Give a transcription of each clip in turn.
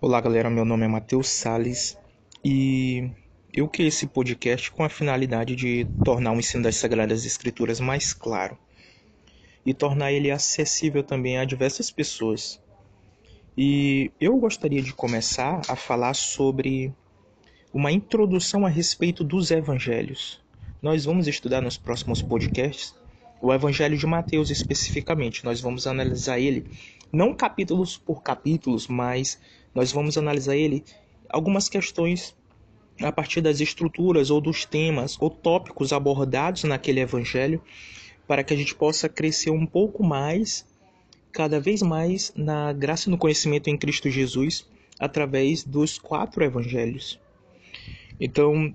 Olá, galera. Meu nome é Matheus Sales e eu criei esse podcast com a finalidade de tornar o ensino das Sagradas Escrituras mais claro e tornar ele acessível também a diversas pessoas. E eu gostaria de começar a falar sobre uma introdução a respeito dos evangelhos. Nós vamos estudar nos próximos podcasts o Evangelho de Mateus especificamente. Nós vamos analisar ele não capítulos por capítulos, mas nós vamos analisar ele algumas questões a partir das estruturas ou dos temas ou tópicos abordados naquele evangelho, para que a gente possa crescer um pouco mais, cada vez mais na graça e no conhecimento em Cristo Jesus, através dos quatro evangelhos. Então,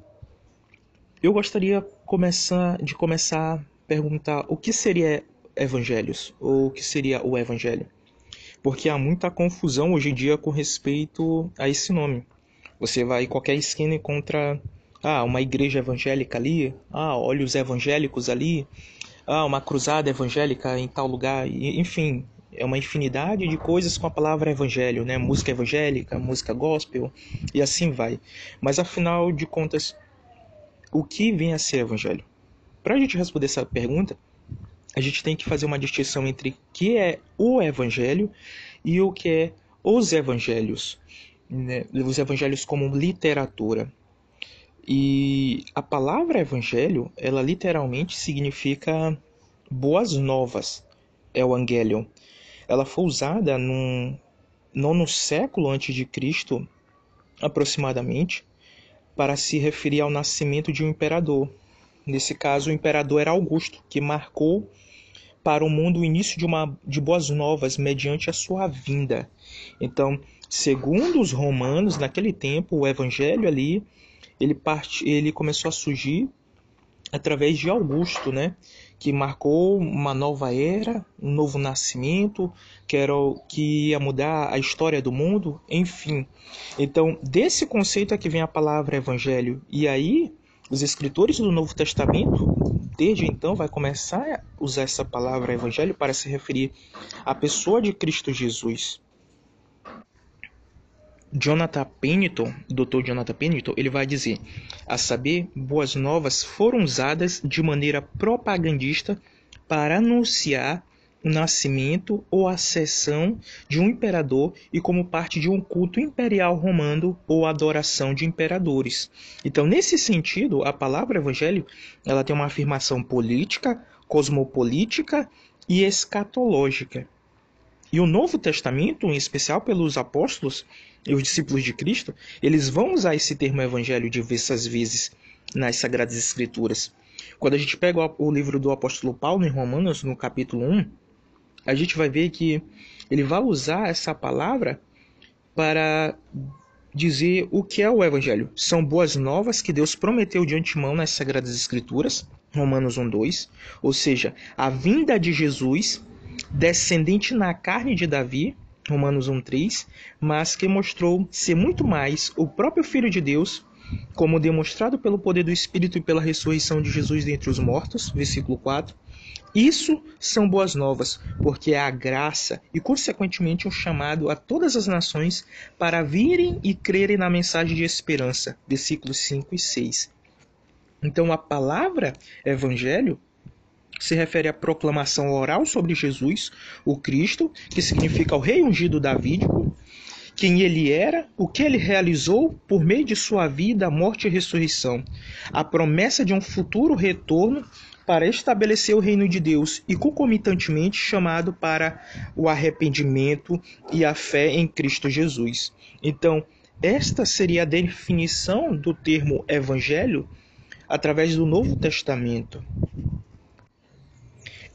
eu gostaria começar, de começar perguntar o que seria evangelhos ou o que seria o evangelho porque há muita confusão hoje em dia com respeito a esse nome. Você vai em qualquer esquina e encontra ah, uma igreja evangélica ali, ah, olha os evangélicos ali, ah, uma cruzada evangélica em tal lugar, enfim, é uma infinidade de coisas com a palavra evangelho, né? Música evangélica, música gospel e assim vai. Mas afinal de contas, o que vem a ser evangelho? Para a gente responder essa pergunta, a gente tem que fazer uma distinção entre o que é o evangelho e o que é os evangelhos, né? os evangelhos como literatura. E a palavra evangelho, ela literalmente significa boas novas, é o evangelion. Ela foi usada no nono século antes de Cristo, aproximadamente, para se referir ao nascimento de um imperador. Nesse caso, o imperador era Augusto, que marcou para o mundo o início de uma de boas novas mediante a sua vinda. Então, segundo os romanos, naquele tempo, o evangelho ali, ele parte, ele começou a surgir através de Augusto, né? Que marcou uma nova era, um novo nascimento, que era o que ia mudar a história do mundo, enfim. Então, desse conceito é que vem a palavra evangelho. E aí, os escritores do Novo Testamento desde então vai começar a usar essa palavra evangelho para se referir à pessoa de Cristo Jesus. Jonathan Pennington, Dr. Jonathan Pennington, ele vai dizer: a saber, boas novas foram usadas de maneira propagandista para anunciar o nascimento ou a ascensão de um imperador e como parte de um culto imperial romano ou adoração de imperadores. Então, nesse sentido, a palavra evangelho, ela tem uma afirmação política, cosmopolítica e escatológica. E o Novo Testamento, em especial pelos apóstolos e os discípulos de Cristo, eles vão usar esse termo evangelho diversas vezes nas Sagradas Escrituras. Quando a gente pega o livro do apóstolo Paulo em Romanos, no capítulo 1, a gente vai ver que ele vai usar essa palavra para dizer o que é o Evangelho. São boas novas que Deus prometeu de antemão nas Sagradas Escrituras, Romanos 1,2, ou seja, a vinda de Jesus, descendente na carne de Davi, Romanos 1,3, mas que mostrou ser muito mais o próprio Filho de Deus, como demonstrado pelo poder do Espírito e pela ressurreição de Jesus dentre os mortos, versículo 4 isso são boas novas, porque é a graça e, consequentemente, um chamado a todas as nações para virem e crerem na mensagem de esperança. Versículos 5 e 6. Então, a palavra evangelho se refere à proclamação oral sobre Jesus, o Cristo, que significa o rei ungido davídico, quem ele era, o que ele realizou por meio de sua vida, morte e ressurreição, a promessa de um futuro retorno para estabelecer o reino de Deus e concomitantemente chamado para o arrependimento e a fé em Cristo Jesus. Então, esta seria a definição do termo evangelho através do Novo Testamento.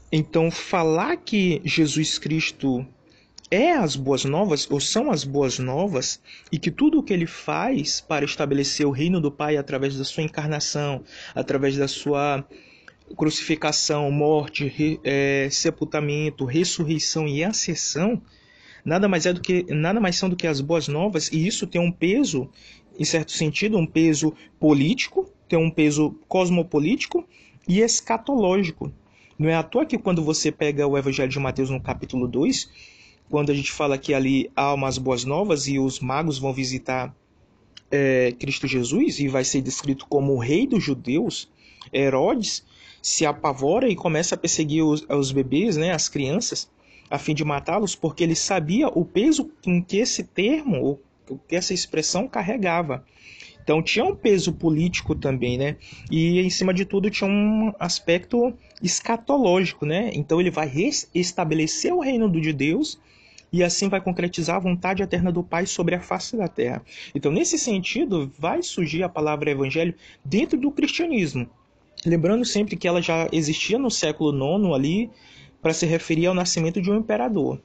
Então, falar que Jesus Cristo é as boas novas ou são as boas novas e que tudo o que ele faz para estabelecer o reino do Pai através da sua encarnação, através da sua crucificação, morte, é, sepultamento, ressurreição e ascensão nada mais é do que nada mais são do que as boas novas e isso tem um peso em certo sentido um peso político tem um peso cosmopolítico e escatológico. Não é à toa que quando você pega o Evangelho de Mateus no capítulo 2 quando a gente fala que ali há umas boas novas e os magos vão visitar é, Cristo Jesus e vai ser descrito como o rei dos judeus, Herodes se apavora e começa a perseguir os, os bebês, né, as crianças, a fim de matá-los, porque ele sabia o peso em que esse termo, ou que essa expressão carregava. Então tinha um peso político também, né? E em cima de tudo tinha um aspecto escatológico, né? Então ele vai restabelecer o reino de Deus e assim vai concretizar a vontade eterna do Pai sobre a face da terra. Então, nesse sentido, vai surgir a palavra evangelho dentro do cristianismo. Lembrando sempre que ela já existia no século IX ali para se referir ao nascimento de um imperador.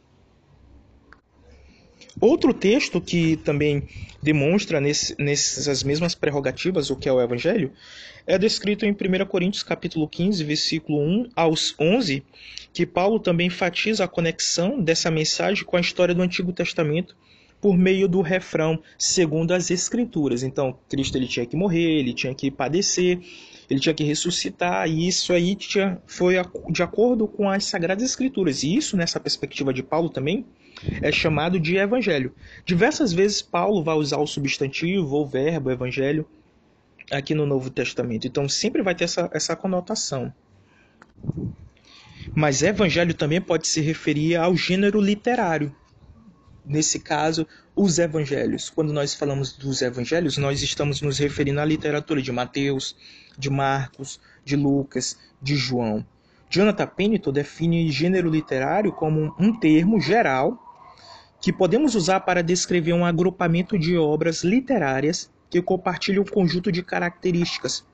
Outro texto que também demonstra nesse, nessas mesmas prerrogativas o que é o Evangelho é descrito em 1 Coríntios capítulo 15, versículo 1 aos 11, que Paulo também enfatiza a conexão dessa mensagem com a história do Antigo Testamento por meio do refrão segundo as Escrituras. Então, Cristo ele tinha que morrer, ele tinha que padecer, ele tinha que ressuscitar, e isso aí tinha, foi de acordo com as Sagradas Escrituras. E isso, nessa perspectiva de Paulo também, é chamado de evangelho. Diversas vezes Paulo vai usar o substantivo ou verbo evangelho aqui no Novo Testamento. Então sempre vai ter essa, essa conotação. Mas evangelho também pode se referir ao gênero literário. Nesse caso, os evangelhos. Quando nós falamos dos evangelhos, nós estamos nos referindo à literatura de Mateus, de Marcos, de Lucas, de João. Jonathan Pennington define gênero literário como um termo geral que podemos usar para descrever um agrupamento de obras literárias que compartilham um conjunto de características,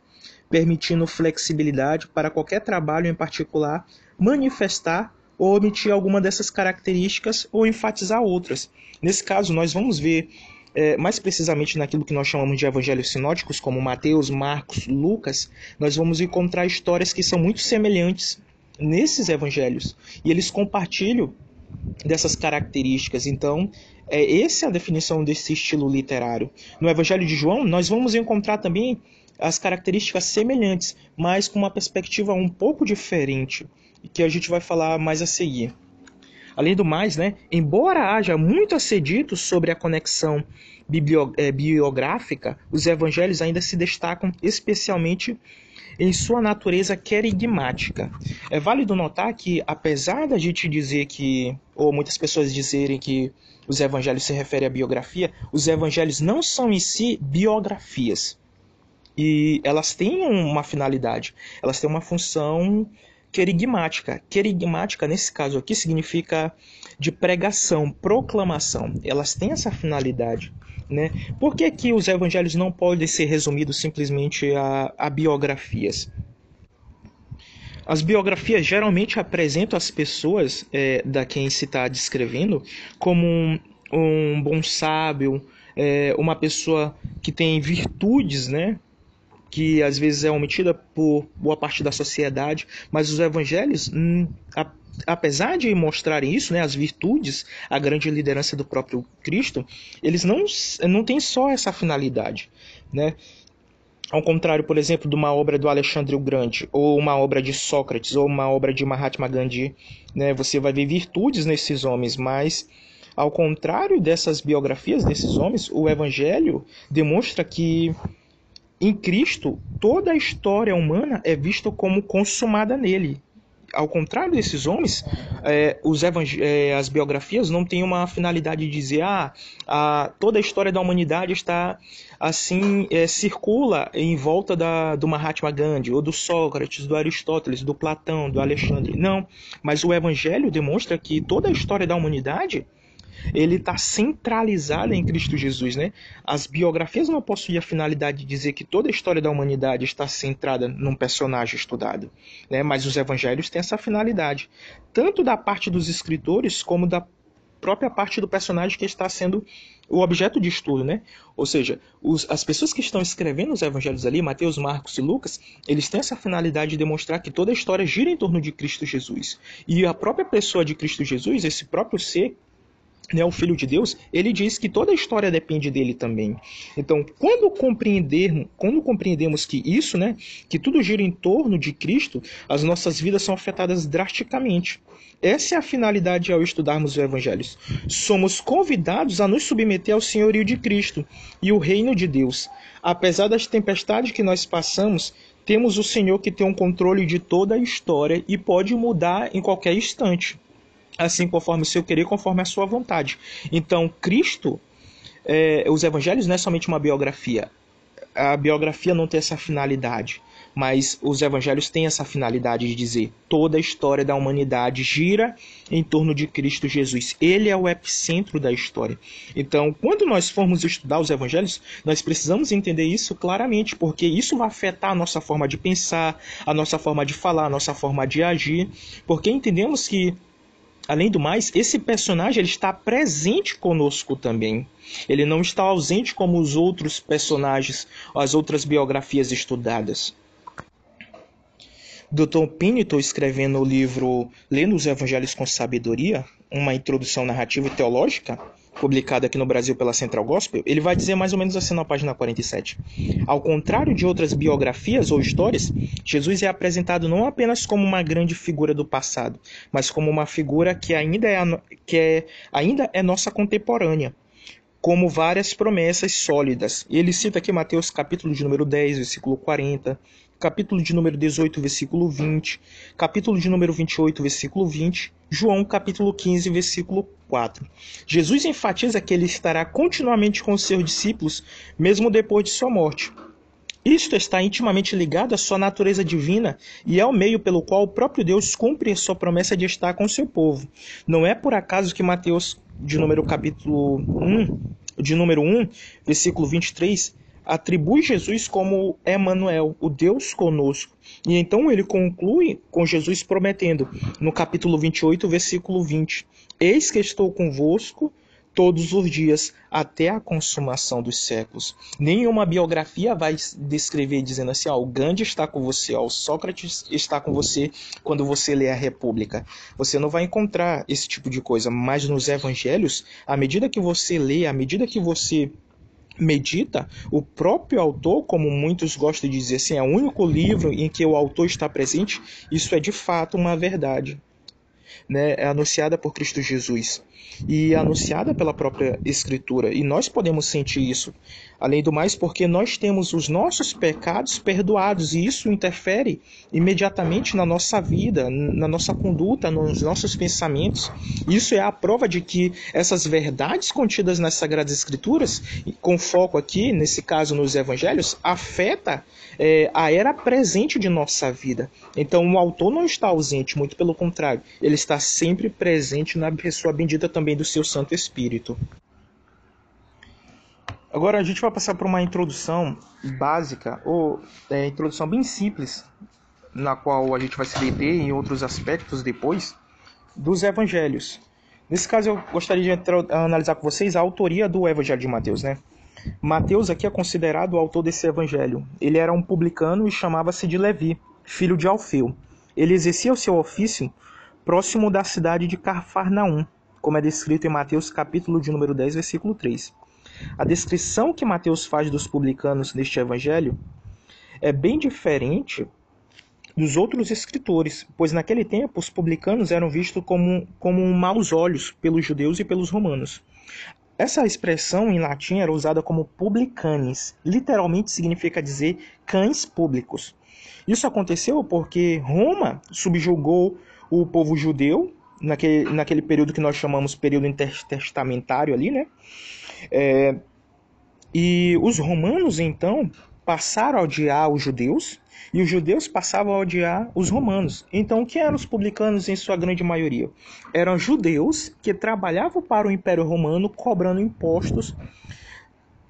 permitindo flexibilidade para qualquer trabalho em particular manifestar ou omitir alguma dessas características ou enfatizar outras. Nesse caso, nós vamos ver é, mais precisamente naquilo que nós chamamos de evangelhos sinóticos, como Mateus, Marcos, Lucas, nós vamos encontrar histórias que são muito semelhantes nesses evangelhos e eles compartilham dessas características. Então, é essa a definição desse estilo literário. No Evangelho de João, nós vamos encontrar também as características semelhantes, mas com uma perspectiva um pouco diferente, que a gente vai falar mais a seguir. Além do mais, né, embora haja muito a ser dito sobre a conexão é, biográfica, os evangelhos ainda se destacam especialmente em sua natureza querigmática. É válido notar que, apesar da gente dizer que, ou muitas pessoas dizerem que os evangelhos se referem à biografia, os evangelhos não são em si biografias. E elas têm uma finalidade, elas têm uma função querigmática. Querigmática, nesse caso aqui, significa de pregação, proclamação. Elas têm essa finalidade. Né? Por que, que os evangelhos não podem ser resumidos simplesmente a, a biografias? As biografias geralmente apresentam as pessoas é, da quem se está descrevendo como um, um bom sábio, é, uma pessoa que tem virtudes, né? Que às vezes é omitida por boa parte da sociedade, mas os evangelhos, hum, apesar de mostrarem isso, né, as virtudes, a grande liderança do próprio Cristo, eles não, não têm só essa finalidade. Né? Ao contrário, por exemplo, de uma obra do Alexandre o Grande, ou uma obra de Sócrates, ou uma obra de Mahatma Gandhi, né, você vai ver virtudes nesses homens, mas ao contrário dessas biografias desses homens, o Evangelho demonstra que em Cristo toda a história humana é vista como consumada nele ao contrário desses homens, é, é, as biografias não têm uma finalidade de dizer ah, a, toda a história da humanidade está assim é, circula em volta da, do Mahatma Gandhi ou do Sócrates, do Aristóteles, do Platão, do Alexandre. Não, mas o Evangelho demonstra que toda a história da humanidade ele está centralizado em Cristo Jesus, né? As biografias não possuem a finalidade de dizer que toda a história da humanidade está centrada num personagem estudado, né? Mas os evangelhos têm essa finalidade, tanto da parte dos escritores como da própria parte do personagem que está sendo o objeto de estudo, né? Ou seja, os, as pessoas que estão escrevendo os evangelhos ali, Mateus, Marcos e Lucas, eles têm essa finalidade de demonstrar que toda a história gira em torno de Cristo Jesus. E a própria pessoa de Cristo Jesus, esse próprio ser né, o Filho de Deus, ele diz que toda a história depende dele também. Então, quando compreendermos, quando compreendemos que isso, né, que tudo gira em torno de Cristo, as nossas vidas são afetadas drasticamente. Essa é a finalidade ao estudarmos os evangelhos. Somos convidados a nos submeter ao senhorio de Cristo e o reino de Deus. Apesar das tempestades que nós passamos, temos o Senhor que tem um controle de toda a história e pode mudar em qualquer instante assim conforme o seu querer, conforme a sua vontade. Então, Cristo, é, os evangelhos não é somente uma biografia. A biografia não tem essa finalidade, mas os evangelhos têm essa finalidade de dizer toda a história da humanidade gira em torno de Cristo Jesus. Ele é o epicentro da história. Então, quando nós formos estudar os evangelhos, nós precisamos entender isso claramente, porque isso vai afetar a nossa forma de pensar, a nossa forma de falar, a nossa forma de agir, porque entendemos que Além do mais, esse personagem ele está presente conosco também. Ele não está ausente como os outros personagens, as outras biografias estudadas. Dr. Pinto, escrevendo o livro Lendo os Evangelhos com Sabedoria, uma introdução narrativa e teológica, publicado aqui no Brasil pela Central Gospel, ele vai dizer mais ou menos assim na página 47. Ao contrário de outras biografias ou histórias, Jesus é apresentado não apenas como uma grande figura do passado, mas como uma figura que ainda é, que é, ainda é nossa contemporânea, como várias promessas sólidas. Ele cita aqui Mateus capítulo de número 10, versículo 40, capítulo de número 18, versículo 20, capítulo de número 28, versículo 20, João capítulo 15, versículo 4. Jesus enfatiza que ele estará continuamente com seus discípulos, mesmo depois de sua morte. Isto está intimamente ligado à sua natureza divina e é o meio pelo qual o próprio Deus cumpre a sua promessa de estar com o seu povo. Não é por acaso que Mateus, de número capítulo 1, de número 1, versículo 23, atribui Jesus como Emmanuel, o Deus conosco. E então ele conclui com Jesus prometendo, no capítulo 28, versículo 20: Eis que estou convosco todos os dias até a consumação dos séculos. Nenhuma biografia vai descrever dizendo assim: ó, o Gandhi está com você, ó, o Sócrates está com você quando você lê a República. Você não vai encontrar esse tipo de coisa, mas nos evangelhos, à medida que você lê, à medida que você medita, o próprio autor, como muitos gostam de dizer assim, é o único livro em que o autor está presente, isso é de fato uma verdade. Né? É anunciada por Cristo Jesus e anunciada pela própria Escritura, e nós podemos sentir isso. Além do mais, porque nós temos os nossos pecados perdoados e isso interfere imediatamente na nossa vida, na nossa conduta, nos nossos pensamentos. Isso é a prova de que essas verdades contidas nas Sagradas Escrituras, com foco aqui, nesse caso nos Evangelhos, afeta é, a era presente de nossa vida. Então o autor não está ausente, muito pelo contrário, ele está sempre presente na pessoa bendita também do seu Santo Espírito. Agora a gente vai passar por uma introdução básica, ou é, introdução bem simples, na qual a gente vai se deter em outros aspectos depois, dos evangelhos. Nesse caso eu gostaria de analisar com vocês a autoria do evangelho de Mateus, né? Mateus aqui é considerado o autor desse evangelho. Ele era um publicano e chamava-se de Levi, filho de Alfeu. Ele exercia o seu ofício próximo da cidade de Carfarnaum, como é descrito em Mateus capítulo de número 10, versículo 3. A descrição que Mateus faz dos publicanos neste evangelho é bem diferente dos outros escritores, pois naquele tempo os publicanos eram vistos como, como maus olhos pelos judeus e pelos romanos. Essa expressão em latim era usada como publicanes, literalmente significa dizer cães públicos. Isso aconteceu porque Roma subjugou o povo judeu naquele, naquele período que nós chamamos período intertestamentário ali, né? É, e os romanos, então, passaram a odiar os judeus e os judeus passavam a odiar os romanos. Então, o que eram os publicanos em sua grande maioria? Eram judeus que trabalhavam para o Império Romano cobrando impostos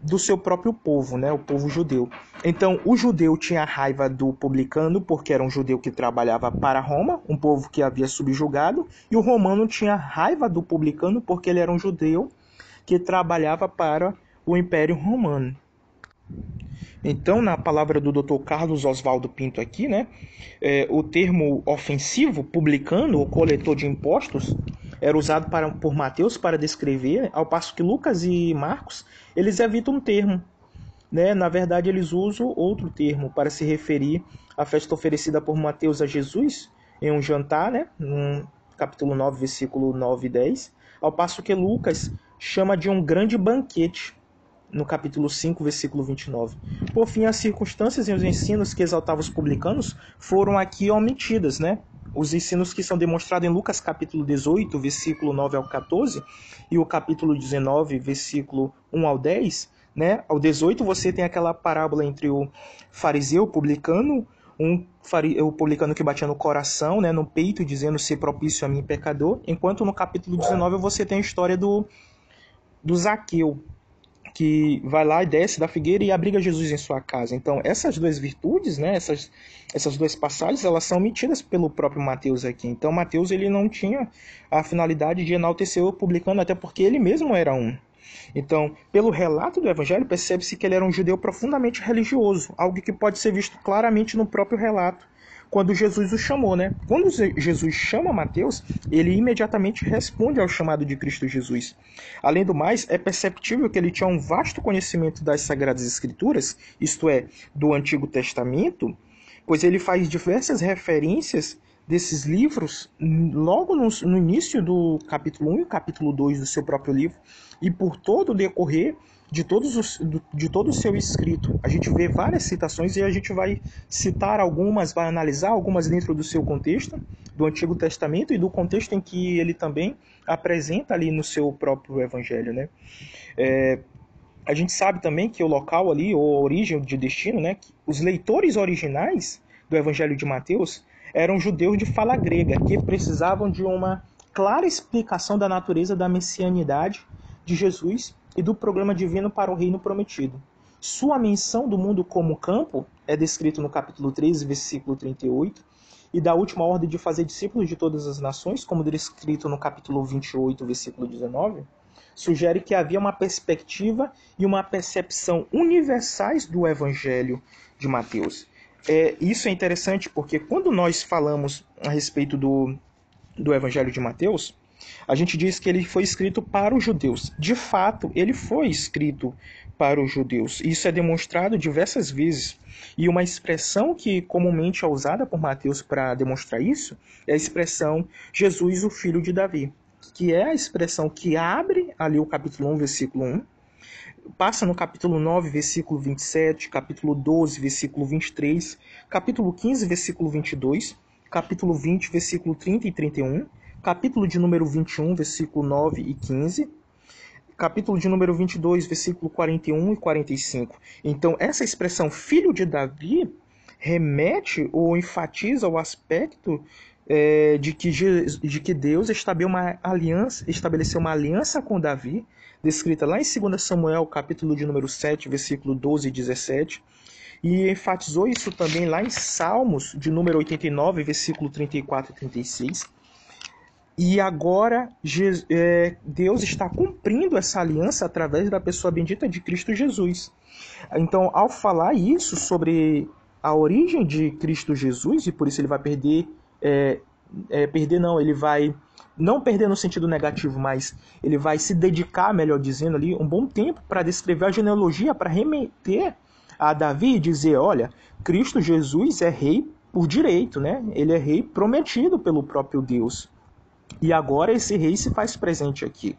do seu próprio povo, né, o povo judeu. Então, o judeu tinha raiva do publicano porque era um judeu que trabalhava para Roma, um povo que havia subjugado, e o romano tinha raiva do publicano porque ele era um judeu que trabalhava para o Império Romano. Então, na palavra do Dr. Carlos Oswaldo Pinto aqui, né, é, o termo ofensivo, publicano ou coletor de impostos, era usado para, por Mateus para descrever, ao passo que Lucas e Marcos eles evitam um termo. Né? Na verdade, eles usam outro termo para se referir à festa oferecida por Mateus a Jesus em um jantar, né? no capítulo 9, versículo 9 e 10, ao passo que Lucas chama de um grande banquete no capítulo 5, versículo 29. Por fim, as circunstâncias e os ensinos que exaltavam os publicanos foram aqui omitidas, né? Os ensinos que são demonstrados em Lucas capítulo 18, versículo 9 ao 14, e o capítulo 19, versículo 1 ao 10, né? Ao 18 você tem aquela parábola entre o fariseu, publicano, um o publicano que batia no coração, né, no peito, dizendo ser propício a mim pecador, enquanto no capítulo 19 você tem a história do do Zaqueu, que vai lá e desce da figueira e abriga Jesus em sua casa. Então, essas duas virtudes, né, essas, essas duas passagens, elas são omitidas pelo próprio Mateus aqui. Então, Mateus ele não tinha a finalidade de enaltecer o publicano, até porque ele mesmo era um. Então, pelo relato do evangelho, percebe-se que ele era um judeu profundamente religioso, algo que pode ser visto claramente no próprio relato quando Jesus o chamou, né? Quando Jesus chama Mateus, ele imediatamente responde ao chamado de Cristo Jesus. Além do mais, é perceptível que ele tinha um vasto conhecimento das Sagradas Escrituras, isto é, do Antigo Testamento, pois ele faz diversas referências desses livros logo no, no início do capítulo 1 e capítulo 2 do seu próprio livro, e por todo o decorrer de, todos os, de todo o seu escrito. A gente vê várias citações e a gente vai citar algumas, vai analisar algumas dentro do seu contexto, do Antigo Testamento e do contexto em que ele também apresenta ali no seu próprio Evangelho. Né? É, a gente sabe também que o local ali, ou a origem de destino, né, os leitores originais do Evangelho de Mateus eram judeus de fala grega, que precisavam de uma clara explicação da natureza da messianidade de Jesus e do programa divino para o reino prometido. Sua menção do mundo como campo é descrito no capítulo 13, versículo 38, e da última ordem de fazer discípulos de todas as nações, como descrito no capítulo 28, versículo 19, sugere que havia uma perspectiva e uma percepção universais do evangelho de Mateus. É, isso é interessante porque quando nós falamos a respeito do, do evangelho de Mateus, a gente diz que ele foi escrito para os judeus. De fato, ele foi escrito para os judeus. Isso é demonstrado diversas vezes. E uma expressão que comumente é usada por Mateus para demonstrar isso é a expressão Jesus, o filho de Davi, que é a expressão que abre ali o capítulo 1, versículo 1, passa no capítulo 9, versículo 27, capítulo 12, versículo 23, capítulo 15, versículo 22, capítulo 20, versículo 30 e 31, capítulo de número 21, versículo 9 e 15, capítulo de número 22, versículo 41 e 45. Então, essa expressão filho de Davi remete ou enfatiza o aspecto é, de, que, de que Deus estabeleceu uma aliança, estabeleceu uma aliança com Davi, descrita lá em 2 Samuel, capítulo de número 7, versículo 12 e 17, e enfatizou isso também lá em Salmos, de número 89, versículo 34 e 36, e agora é, Deus está cumprindo essa aliança através da pessoa bendita de Cristo Jesus. Então, ao falar isso sobre a origem de Cristo Jesus, e por isso ele vai perder, é, é, perder não, ele vai não perder no sentido negativo, mas ele vai se dedicar, melhor dizendo ali, um bom tempo para descrever a genealogia, para remeter a Davi e dizer, olha, Cristo Jesus é rei por direito, né? Ele é rei prometido pelo próprio Deus. E agora esse rei se faz presente aqui.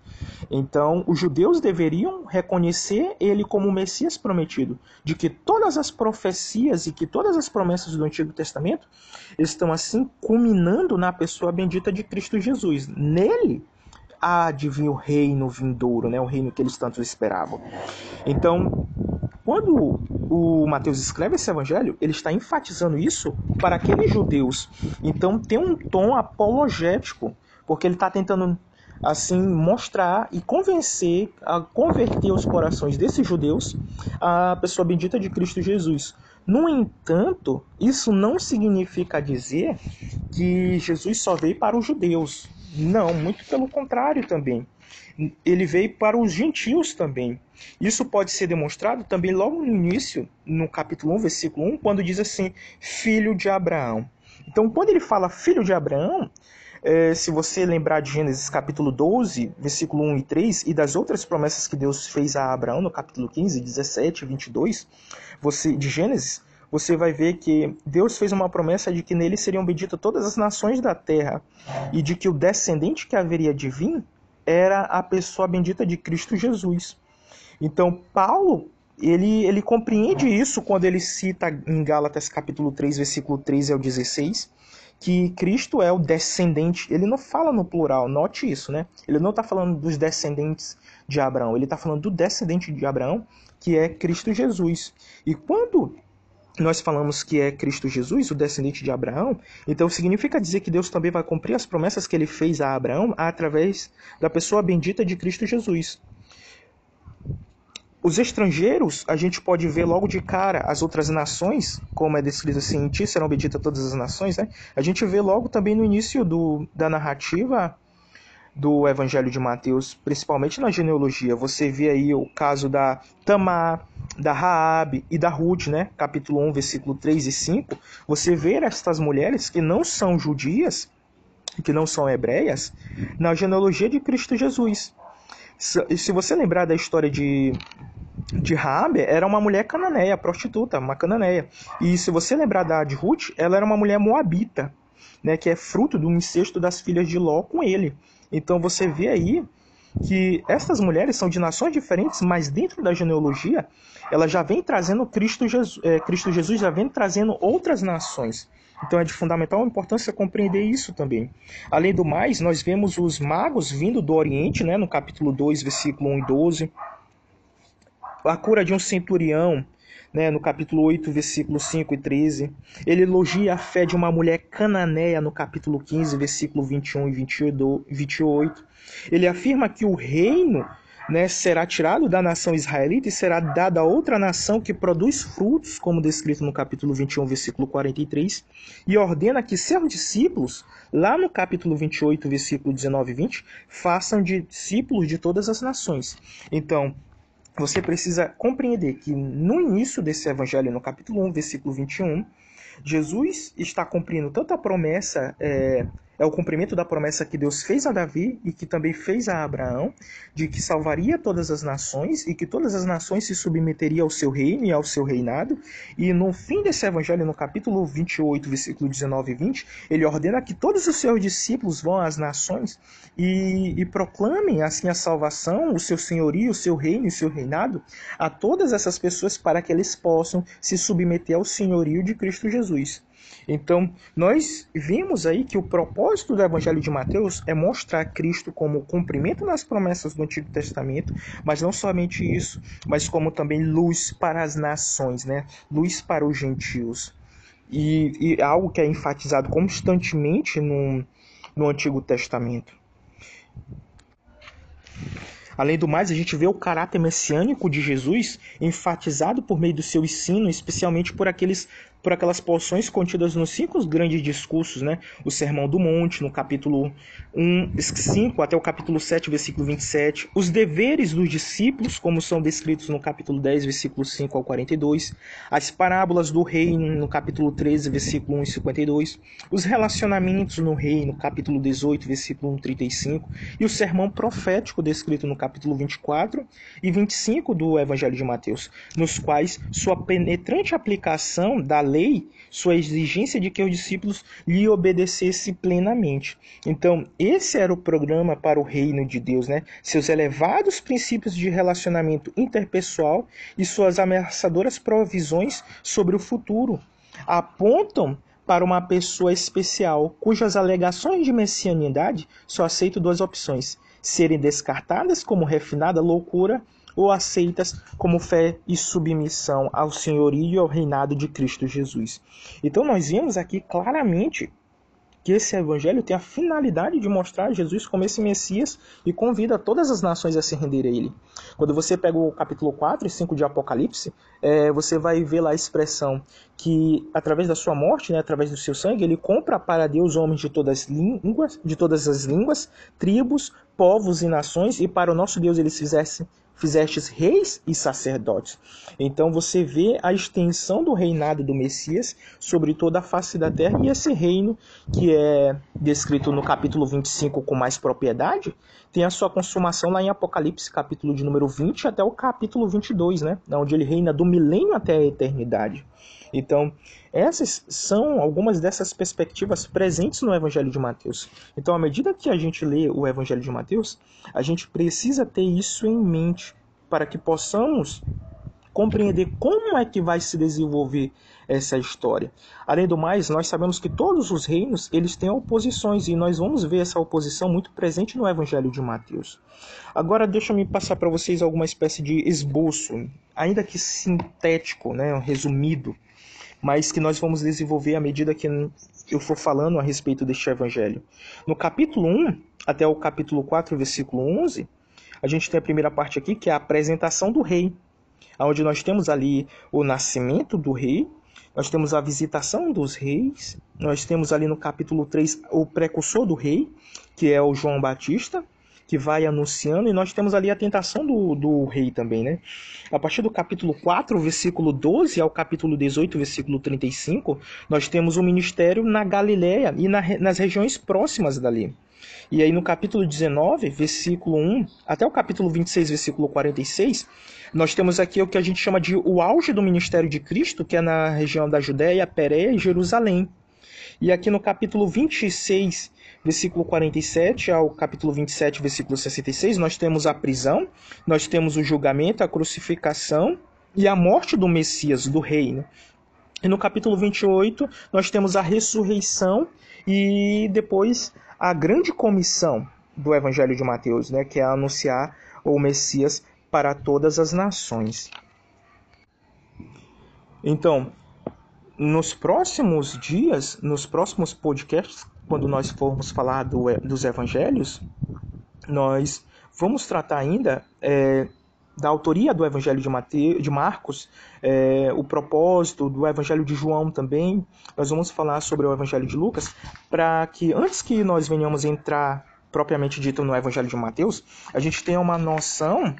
Então, os judeus deveriam reconhecer ele como o Messias prometido, de que todas as profecias e que todas as promessas do Antigo Testamento estão assim culminando na pessoa bendita de Cristo Jesus. Nele há de vir o reino vindouro, né? o reino que eles tanto esperavam. Então, quando o Mateus escreve esse evangelho, ele está enfatizando isso para aqueles judeus. Então, tem um tom apologético porque ele está tentando assim mostrar e convencer, a converter os corações desses judeus à pessoa bendita de Cristo Jesus. No entanto, isso não significa dizer que Jesus só veio para os judeus. Não, muito pelo contrário também. Ele veio para os gentios também. Isso pode ser demonstrado também logo no início, no capítulo 1, versículo 1, quando diz assim: filho de Abraão. Então, quando ele fala filho de Abraão, é, se você lembrar de Gênesis capítulo 12, versículo 1 e 3, e das outras promessas que Deus fez a Abraão no capítulo 15, 17 e 22 você, de Gênesis, você vai ver que Deus fez uma promessa de que nele seriam benditas todas as nações da terra e de que o descendente que haveria de vir era a pessoa bendita de Cristo Jesus. Então, Paulo, ele, ele compreende isso quando ele cita em Gálatas capítulo 3, versículo 13 ao 16, que Cristo é o descendente. Ele não fala no plural, note isso, né? Ele não está falando dos descendentes de Abraão, ele está falando do descendente de Abraão, que é Cristo Jesus. E quando nós falamos que é Cristo Jesus, o descendente de Abraão, então significa dizer que Deus também vai cumprir as promessas que ele fez a Abraão através da pessoa bendita de Cristo Jesus. Os estrangeiros, a gente pode ver logo de cara as outras nações, como é descrito assim, em serão benditas todas as nações, né? A gente vê logo também no início do, da narrativa do Evangelho de Mateus, principalmente na genealogia. Você vê aí o caso da Tamar, da Raabe e da Ruth, né? Capítulo 1, versículo 3 e 5. Você vê estas mulheres que não são judias, que não são hebreias, na genealogia de Cristo Jesus. Se você lembrar da história de, de Raabe, era uma mulher cananeia, prostituta, uma cananeia. E se você lembrar da de Ruth, ela era uma mulher moabita, né, que é fruto do incesto das filhas de Ló com ele. Então você vê aí que essas mulheres são de nações diferentes, mas dentro da genealogia ela já vem trazendo Cristo Jesus, é, Cristo Jesus já vem trazendo outras nações. Então é de fundamental importância compreender isso também. Além do mais, nós vemos os magos vindo do Oriente, né, no capítulo 2, versículo 1 e 12. A cura de um centurião né, no capítulo 8, versículos 5 e 13. Ele elogia a fé de uma mulher cananeia no capítulo 15, versículo 21 e 28. Ele afirma que o reino né, será tirado da nação israelita e será dado a outra nação que produz frutos, como descrito no capítulo 21, versículo 43, e ordena que seus discípulos, lá no capítulo 28, versículo 19 e 20, façam discípulos de todas as nações. Então, você precisa compreender que no início desse evangelho, no capítulo 1, versículo 21, Jesus está cumprindo tanto a promessa é, é o cumprimento da promessa que Deus fez a Davi e que também fez a Abraão, de que salvaria todas as nações e que todas as nações se submeteriam ao seu reino e ao seu reinado. E no fim desse evangelho, no capítulo 28, versículo 19 e 20, ele ordena que todos os seus discípulos vão às nações e, e proclamem assim a salvação, o seu senhorio, o seu reino e o seu reinado a todas essas pessoas para que eles possam se submeter ao senhorio de Cristo Jesus. Então, nós vimos aí que o propósito do Evangelho de Mateus é mostrar Cristo como cumprimento das promessas do Antigo Testamento, mas não somente isso, mas como também luz para as nações, né? Luz para os gentios. E, e algo que é enfatizado constantemente no, no Antigo Testamento. Além do mais, a gente vê o caráter messiânico de Jesus enfatizado por meio do seu ensino, especialmente por aqueles por aquelas porções contidas nos cinco grandes discursos, né? O Sermão do Monte, no capítulo 1, 5 até o capítulo 7, versículo 27. Os deveres dos discípulos, como são descritos no capítulo 10, versículo 5 ao 42. As parábolas do reino, no capítulo 13, versículo 1 e 52. Os relacionamentos no reino, capítulo 18, versículo 1 35. E o sermão profético, descrito no capítulo 24 e 25 do Evangelho de Mateus, nos quais sua penetrante aplicação da lei sua exigência de que os discípulos lhe obedecessem plenamente. Então, esse era o programa para o reino de Deus, né? Seus elevados princípios de relacionamento interpessoal e suas ameaçadoras provisões sobre o futuro apontam para uma pessoa especial cujas alegações de messianidade só aceitam duas opções: serem descartadas como refinada loucura ou aceitas como fé e submissão ao senhorio e ao reinado de Cristo Jesus. Então nós vemos aqui claramente que esse evangelho tem a finalidade de mostrar Jesus como esse Messias e convida todas as nações a se renderem a ele. Quando você pega o capítulo 4 e 5 de Apocalipse, é, você vai ver lá a expressão que através da sua morte, né, através do seu sangue, ele compra para Deus homens de todas, línguas, de todas as línguas, tribos, povos e nações, e para o nosso Deus eles fizessem fizestes reis e sacerdotes. Então você vê a extensão do reinado do Messias sobre toda a face da terra e esse reino que é descrito no capítulo 25 com mais propriedade, tem a sua consumação lá em Apocalipse, capítulo de número 20 até o capítulo 22, né, onde ele reina do milênio até a eternidade. Então, essas são algumas dessas perspectivas presentes no Evangelho de Mateus. Então, à medida que a gente lê o Evangelho de Mateus, a gente precisa ter isso em mente para que possamos compreender como é que vai se desenvolver essa história. Além do mais, nós sabemos que todos os reinos eles têm oposições e nós vamos ver essa oposição muito presente no Evangelho de Mateus. Agora deixa-me passar para vocês alguma espécie de esboço, ainda que sintético, né, resumido, mas que nós vamos desenvolver à medida que eu for falando a respeito deste evangelho. No capítulo 1 até o capítulo 4, versículo 11, a gente tem a primeira parte aqui que é a apresentação do rei onde nós temos ali o nascimento do rei, nós temos a visitação dos reis, nós temos ali no capítulo 3 o precursor do rei, que é o João Batista, que vai anunciando, e nós temos ali a tentação do, do rei também, né? A partir do capítulo 4, versículo 12 ao capítulo 18, versículo 35, nós temos o ministério na Galiléia e na, nas regiões próximas dali. E aí no capítulo 19, versículo 1, até o capítulo 26, versículo 46, nós temos aqui o que a gente chama de o auge do ministério de Cristo, que é na região da Judéia, Pérea e Jerusalém. E aqui no capítulo 26, versículo 47 ao capítulo 27, versículo 66, nós temos a prisão, nós temos o julgamento, a crucificação e a morte do Messias, do rei. Né? E no capítulo 28, nós temos a ressurreição e depois a grande comissão do Evangelho de Mateus, né, que é anunciar o Messias para todas as nações. Então, nos próximos dias, nos próximos podcasts, quando nós formos falar do, dos evangelhos, nós vamos tratar ainda é, da autoria do Evangelho de, Mateus, de Marcos, é, o propósito do Evangelho de João também. Nós vamos falar sobre o Evangelho de Lucas, para que antes que nós venhamos entrar propriamente dito no Evangelho de Mateus, a gente tenha uma noção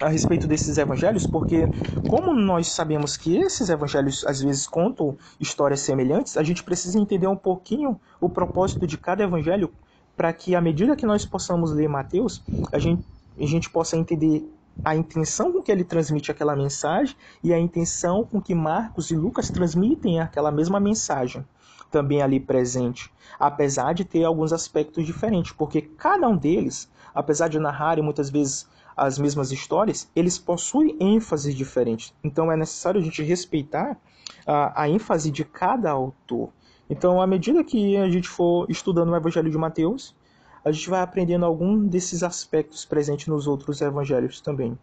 a respeito desses evangelhos, porque como nós sabemos que esses evangelhos às vezes contam histórias semelhantes, a gente precisa entender um pouquinho o propósito de cada evangelho para que à medida que nós possamos ler Mateus, a gente, a gente possa entender a intenção com que ele transmite aquela mensagem e a intenção com que Marcos e Lucas transmitem aquela mesma mensagem também ali presente, apesar de ter alguns aspectos diferentes, porque cada um deles, apesar de narrarem muitas vezes as mesmas histórias, eles possuem ênfases diferentes. Então é necessário a gente respeitar a, a ênfase de cada autor. Então, à medida que a gente for estudando o Evangelho de Mateus, a gente vai aprendendo algum desses aspectos presentes nos outros evangelhos também.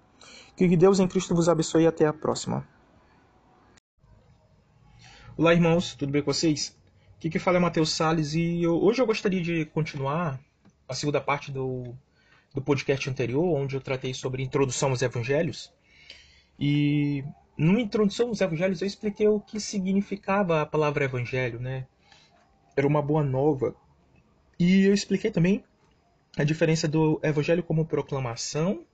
Que Deus em Cristo vos abençoe e até a próxima. Olá, irmãos, tudo bem com vocês? Aqui que fala é Matheus Salles e eu, hoje eu gostaria de continuar a segunda parte do, do podcast anterior, onde eu tratei sobre introdução aos evangelhos. E numa introdução aos evangelhos eu expliquei o que significava a palavra evangelho, né? Era uma boa nova e eu expliquei também a diferença do evangelho como proclamação,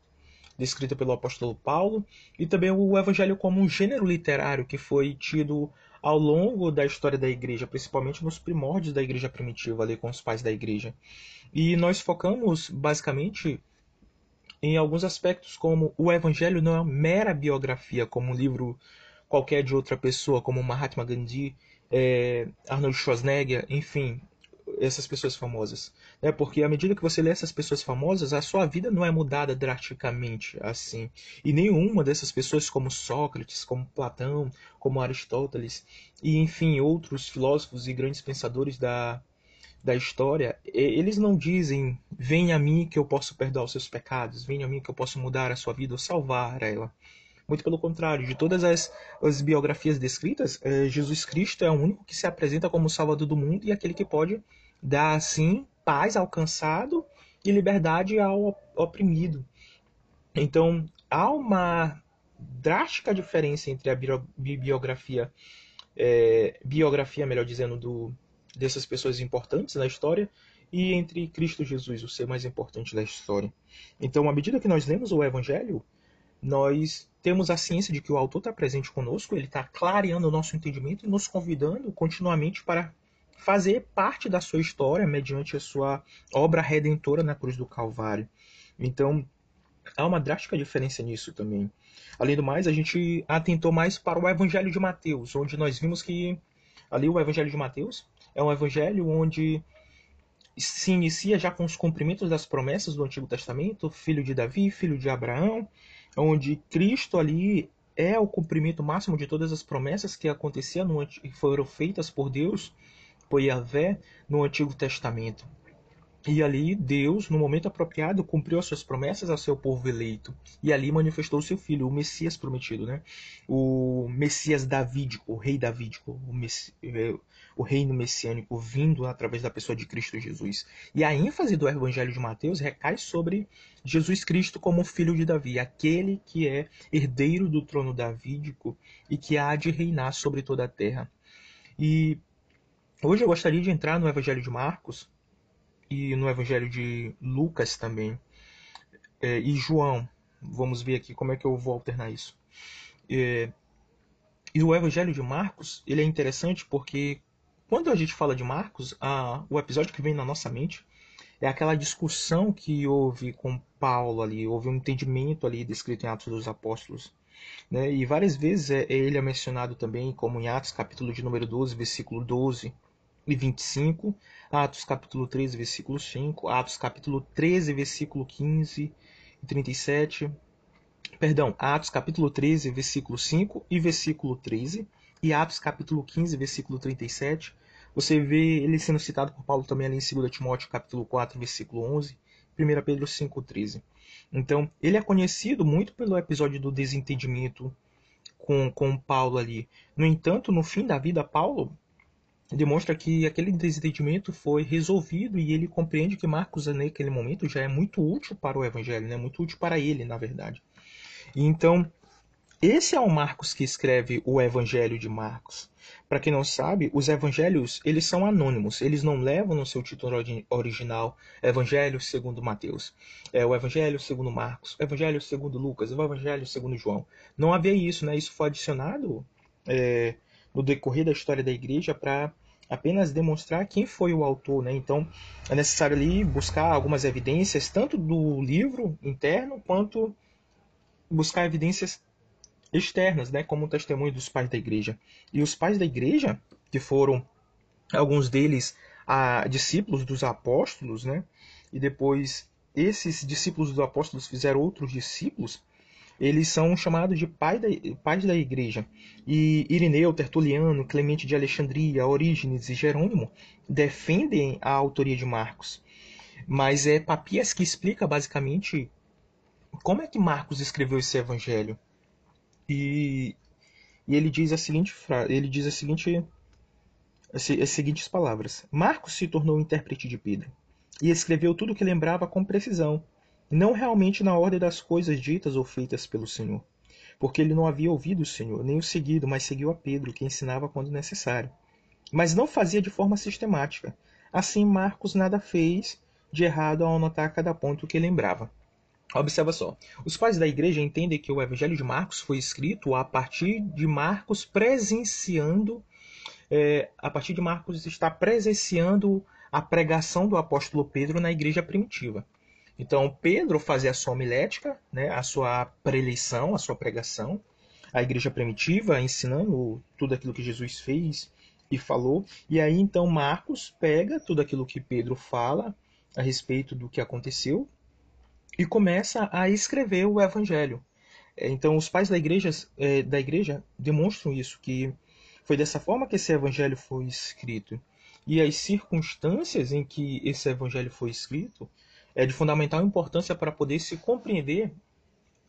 descrita pelo apóstolo Paulo, e também o evangelho como um gênero literário que foi tido ao longo da história da igreja, principalmente nos primórdios da igreja primitiva, ali com os pais da igreja. E nós focamos basicamente em alguns aspectos, como o evangelho não é uma mera biografia, como um livro qualquer de outra pessoa, como Mahatma Gandhi, é, Arnold Schwarzenegger, enfim, essas pessoas famosas. Né? Porque à medida que você lê essas pessoas famosas, a sua vida não é mudada drasticamente assim. E nenhuma dessas pessoas, como Sócrates, como Platão, como Aristóteles, e enfim, outros filósofos e grandes pensadores da, da história, eles não dizem: venha a mim que eu posso perdoar os seus pecados, venha a mim que eu posso mudar a sua vida ou salvar ela. Muito pelo contrário, de todas as, as biografias descritas, é, Jesus Cristo é o único que se apresenta como o Salvador do mundo e aquele que pode dar, assim, paz ao cansado e liberdade ao oprimido. Então, há uma drástica diferença entre a biografia, é, biografia, melhor dizendo, do, dessas pessoas importantes na história e entre Cristo Jesus, o ser mais importante da história. Então, à medida que nós lemos o Evangelho, nós temos a ciência de que o autor está presente conosco, ele está clareando o nosso entendimento e nos convidando continuamente para fazer parte da sua história mediante a sua obra redentora na cruz do Calvário. Então, há uma drástica diferença nisso também. Além do mais, a gente atentou mais para o Evangelho de Mateus, onde nós vimos que ali o Evangelho de Mateus é um evangelho onde se inicia já com os cumprimentos das promessas do Antigo Testamento, filho de Davi, filho de Abraão, onde Cristo ali é o cumprimento máximo de todas as promessas que aconteciam no, foram feitas por Deus, por Yahvé, no Antigo Testamento. E ali Deus, no momento apropriado, cumpriu as suas promessas ao seu povo eleito. E ali manifestou o seu filho, o Messias prometido, né? O Messias davídico, o rei davídico, o, Messi... É, o reino messiânico vindo através da pessoa de Cristo Jesus. E a ênfase do Evangelho de Mateus recai sobre Jesus Cristo como filho de Davi, aquele que é herdeiro do trono davídico e que há de reinar sobre toda a terra. E hoje eu gostaria de entrar no Evangelho de Marcos, e no Evangelho de Lucas também. É, e João. Vamos ver aqui como é que eu vou alternar isso. É, e o Evangelho de Marcos, ele é interessante porque quando a gente fala de Marcos, a, o episódio que vem na nossa mente é aquela discussão que houve com Paulo ali, houve um entendimento ali descrito em Atos dos Apóstolos. Né? E várias vezes é, ele é mencionado também, como em Atos capítulo de número 12, versículo 12, e 25, Atos capítulo 13, versículo 5, Atos capítulo 13, versículo 15 e 37, perdão, Atos capítulo 13, versículo 5 e versículo 13, e Atos capítulo 15, versículo 37, você vê ele sendo citado por Paulo também ali em 2 Timóteo capítulo 4, versículo 11, 1 Pedro 5, 13. Então, ele é conhecido muito pelo episódio do desentendimento com, com Paulo ali. No entanto, no fim da vida, Paulo demonstra que aquele desentendimento foi resolvido e ele compreende que Marcos naquele momento já é muito útil para o evangelho, né? muito útil para ele, na verdade. Então, esse é o Marcos que escreve o Evangelho de Marcos. Para quem não sabe, os evangelhos eles são anônimos, eles não levam no seu título original Evangelho segundo Mateus, é o Evangelho segundo Marcos, o Evangelho segundo Lucas, o Evangelho segundo João. Não havia isso, né? Isso foi adicionado é, no decorrer da história da igreja para apenas demonstrar quem foi o autor, né? Então é necessário ali buscar algumas evidências tanto do livro interno quanto buscar evidências externas, né? Como o testemunho dos pais da igreja. E os pais da igreja, que foram alguns deles a, discípulos dos apóstolos, né? E depois esses discípulos dos apóstolos fizeram outros discípulos eles são chamados de pai da, pais da igreja. E Irineu, Tertuliano, Clemente de Alexandria, Orígenes e Jerônimo defendem a autoria de Marcos. Mas é Papias que explica basicamente como é que Marcos escreveu esse evangelho. E, e ele diz a seguinte ele diz a seguinte as seguintes palavras: Marcos se tornou intérprete de Pedro e escreveu tudo o que lembrava com precisão não realmente na ordem das coisas ditas ou feitas pelo Senhor, porque ele não havia ouvido o Senhor, nem o seguido, mas seguiu a Pedro, que ensinava quando necessário. Mas não fazia de forma sistemática. Assim, Marcos nada fez de errado ao anotar cada ponto que lembrava. Observa só. Os pais da igreja entendem que o Evangelho de Marcos foi escrito a partir de Marcos presenciando, é, a partir de Marcos está presenciando a pregação do apóstolo Pedro na igreja primitiva. Então, Pedro fazia a sua homilética, né, a sua preleição, a sua pregação, a igreja primitiva, ensinando tudo aquilo que Jesus fez e falou. E aí, então, Marcos pega tudo aquilo que Pedro fala a respeito do que aconteceu e começa a escrever o evangelho. É, então, os pais da igreja, é, da igreja demonstram isso, que foi dessa forma que esse evangelho foi escrito. E as circunstâncias em que esse evangelho foi escrito é de fundamental importância para poder se compreender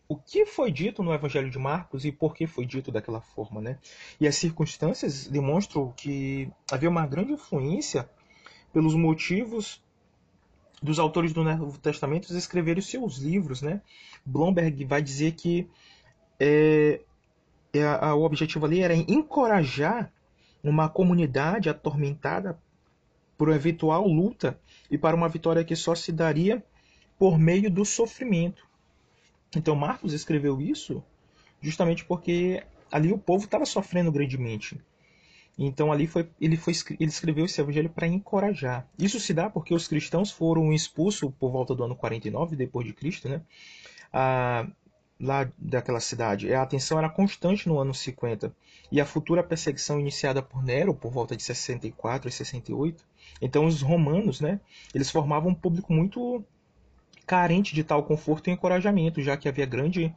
o que foi dito no Evangelho de Marcos e por que foi dito daquela forma, né? E as circunstâncias demonstram que havia uma grande influência pelos motivos dos autores do Novo Testamento escreverem seus livros, né? Blomberg vai dizer que é, é, a, o objetivo ali era encorajar uma comunidade atormentada por uma eventual luta e para uma vitória que só se daria por meio do sofrimento. Então Marcos escreveu isso justamente porque ali o povo estava sofrendo grandemente. Então ali foi ele foi ele escreveu esse evangelho para encorajar. Isso se dá porque os cristãos foram expulsos por volta do ano 49 depois de Cristo, né? A, lá daquela cidade. A atenção era constante no ano 50 e a futura perseguição iniciada por Nero por volta de 64 e 68. Então os romanos, né? Eles formavam um público muito carente de tal conforto e encorajamento, já que havia grande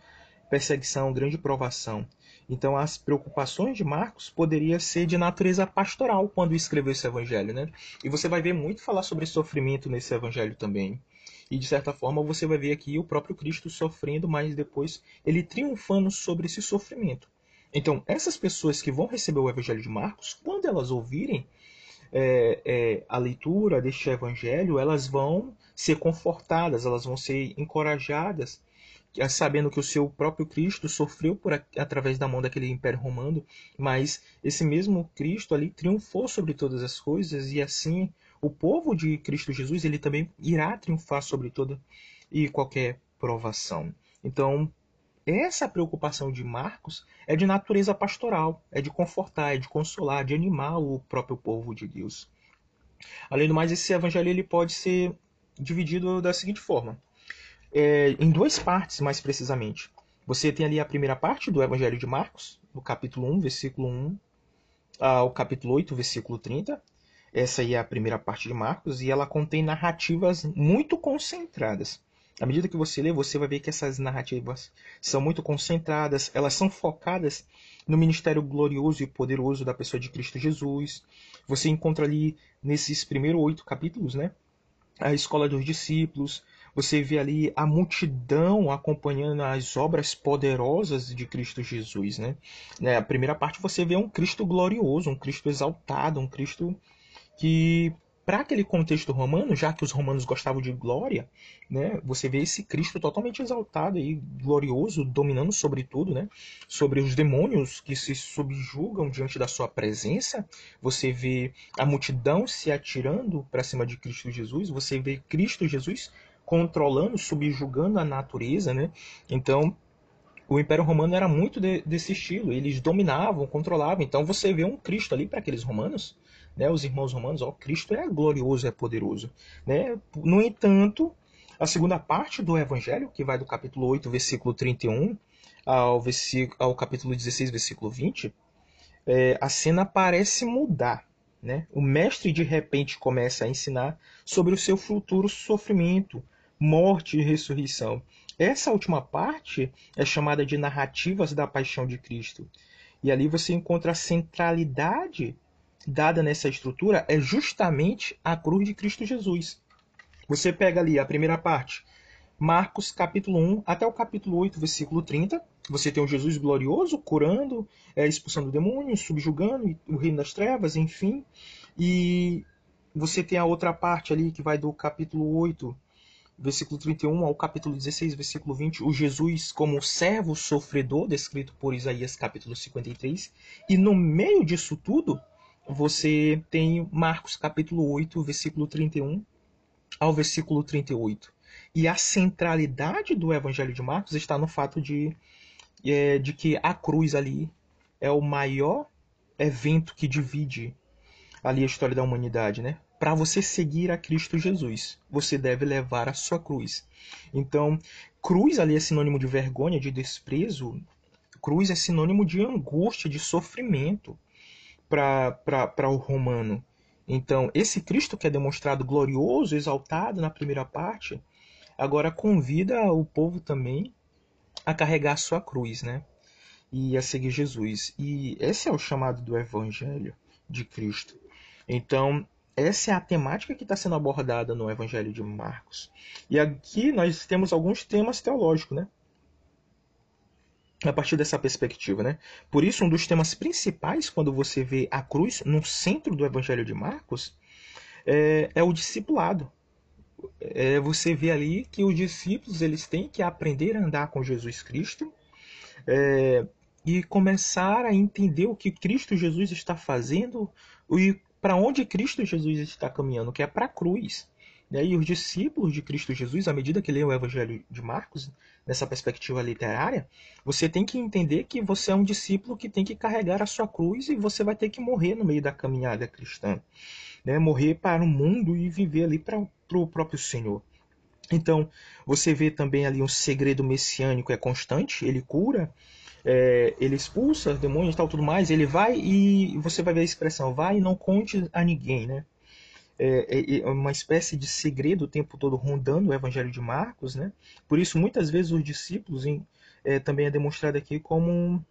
perseguição, grande provação. Então as preocupações de Marcos poderiam ser de natureza pastoral quando escreveu esse evangelho, né? E você vai ver muito falar sobre sofrimento nesse evangelho também. E de certa forma você vai ver aqui o próprio Cristo sofrendo, mas depois ele triunfando sobre esse sofrimento. Então, essas pessoas que vão receber o Evangelho de Marcos, quando elas ouvirem é, é, a leitura deste Evangelho, elas vão ser confortadas, elas vão ser encorajadas sabendo que o seu próprio Cristo sofreu por através da mão daquele Império Romano, mas esse mesmo Cristo ali triunfou sobre todas as coisas e assim o povo de Cristo Jesus ele também irá triunfar sobre toda e qualquer provação. Então, essa preocupação de Marcos é de natureza pastoral, é de confortar, é de consolar, de animar o próprio povo de Deus. Além do mais, esse evangelho ele pode ser dividido da seguinte forma: é, em duas partes, mais precisamente. Você tem ali a primeira parte do Evangelho de Marcos, no capítulo 1, versículo 1 ao capítulo 8, versículo 30. Essa aí é a primeira parte de Marcos e ela contém narrativas muito concentradas. À medida que você lê, você vai ver que essas narrativas são muito concentradas, elas são focadas no ministério glorioso e poderoso da pessoa de Cristo Jesus. Você encontra ali nesses primeiros oito capítulos, né, a escola dos discípulos, você vê ali a multidão acompanhando as obras poderosas de Cristo Jesus, né? Na primeira parte você vê um Cristo glorioso, um Cristo exaltado, um Cristo que para aquele contexto romano, já que os romanos gostavam de glória, né, você vê esse Cristo totalmente exaltado e glorioso, dominando sobre tudo, né, sobre os demônios que se subjugam diante da sua presença. Você vê a multidão se atirando para cima de Cristo Jesus. Você vê Cristo Jesus controlando, subjugando a natureza, né? Então, o Império Romano era muito de, desse estilo. Eles dominavam, controlavam. Então, você vê um Cristo ali para aqueles romanos, né? Os irmãos romanos, ó, Cristo é glorioso, é poderoso, né? No entanto, a segunda parte do Evangelho, que vai do capítulo 8, versículo 31 ao, versículo, ao capítulo 16, versículo 20, é, a cena parece mudar. Né? O mestre de repente começa a ensinar sobre o seu futuro sofrimento, morte e ressurreição. Essa última parte é chamada de narrativas da paixão de Cristo. E ali você encontra a centralidade dada nessa estrutura é justamente a cruz de Cristo Jesus. Você pega ali a primeira parte, Marcos capítulo 1 até o capítulo 8, versículo 30. Você tem o Jesus glorioso curando, é, expulsando demônios, subjugando o reino das trevas, enfim. E você tem a outra parte ali que vai do capítulo 8 versículo 31 ao capítulo 16, versículo 20, o Jesus como servo sofredor, descrito por Isaías capítulo 53. E no meio disso tudo, você tem Marcos capítulo 8, versículo 31 ao versículo 38. E a centralidade do Evangelho de Marcos está no fato de, é, de que a cruz ali é o maior evento que divide ali a história da humanidade, né? para você seguir a Cristo Jesus, você deve levar a sua cruz. Então, cruz ali é sinônimo de vergonha, de desprezo. Cruz é sinônimo de angústia, de sofrimento para o romano. Então, esse Cristo que é demonstrado glorioso, exaltado na primeira parte, agora convida o povo também a carregar a sua cruz, né? E a seguir Jesus. E esse é o chamado do Evangelho de Cristo. Então, essa é a temática que está sendo abordada no Evangelho de Marcos. E aqui nós temos alguns temas teológicos, né? A partir dessa perspectiva, né? Por isso, um dos temas principais quando você vê a cruz no centro do Evangelho de Marcos é, é o discipulado. É, você vê ali que os discípulos eles têm que aprender a andar com Jesus Cristo é, e começar a entender o que Cristo Jesus está fazendo e para onde Cristo Jesus está caminhando, que é para a cruz. E aí os discípulos de Cristo Jesus, à medida que lê o Evangelho de Marcos, nessa perspectiva literária, você tem que entender que você é um discípulo que tem que carregar a sua cruz e você vai ter que morrer no meio da caminhada cristã. Né? Morrer para o mundo e viver ali para o próprio Senhor. Então, você vê também ali um segredo messiânico é constante, ele cura, é, ele expulsa demônios e tal, tudo mais, ele vai e você vai ver a expressão, vai e não conte a ninguém, né? É, é, é, uma espécie de segredo o tempo todo rondando o Evangelho de Marcos, né? Por isso, muitas vezes os discípulos em, é, também é demonstrado aqui como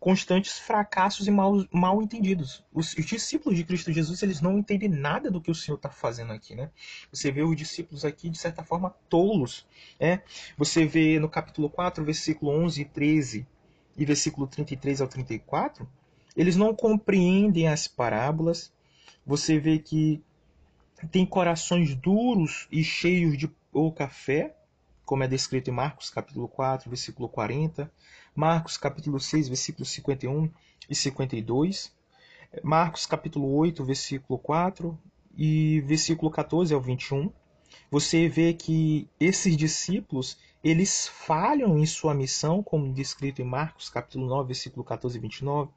constantes fracassos e mal, mal entendidos. Os, os, discípulos de Cristo Jesus eles não entendem nada do que o Senhor está fazendo aqui, né? Você vê os discípulos aqui de certa forma tolos, né? Você vê no capítulo 4, versículo 11 e 13 e versículo 33 ao 34, eles não compreendem as parábolas. Você vê que tem corações duros e cheios de pouca fé, como é descrito em Marcos capítulo 4, versículo 40, Marcos capítulo 6, versículos 51 e 52, Marcos capítulo 8, versículo 4 e versículo 14 ao 21. Você vê que esses discípulos, eles falham em sua missão, como descrito em Marcos capítulo 9, versículo 14 e 29.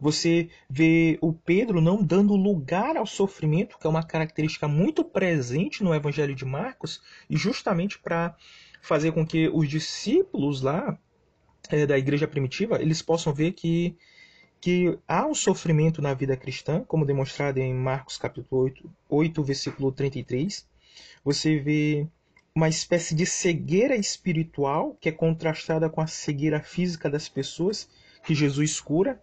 Você vê o Pedro não dando lugar ao sofrimento, que é uma característica muito presente no Evangelho de Marcos, e justamente para fazer com que os discípulos lá é, da igreja primitiva eles possam ver que que há um sofrimento na vida cristã, como demonstrado em Marcos capítulo 8, 8 versículo 33. Você vê uma espécie de cegueira espiritual que é contrastada com a cegueira física das pessoas que Jesus cura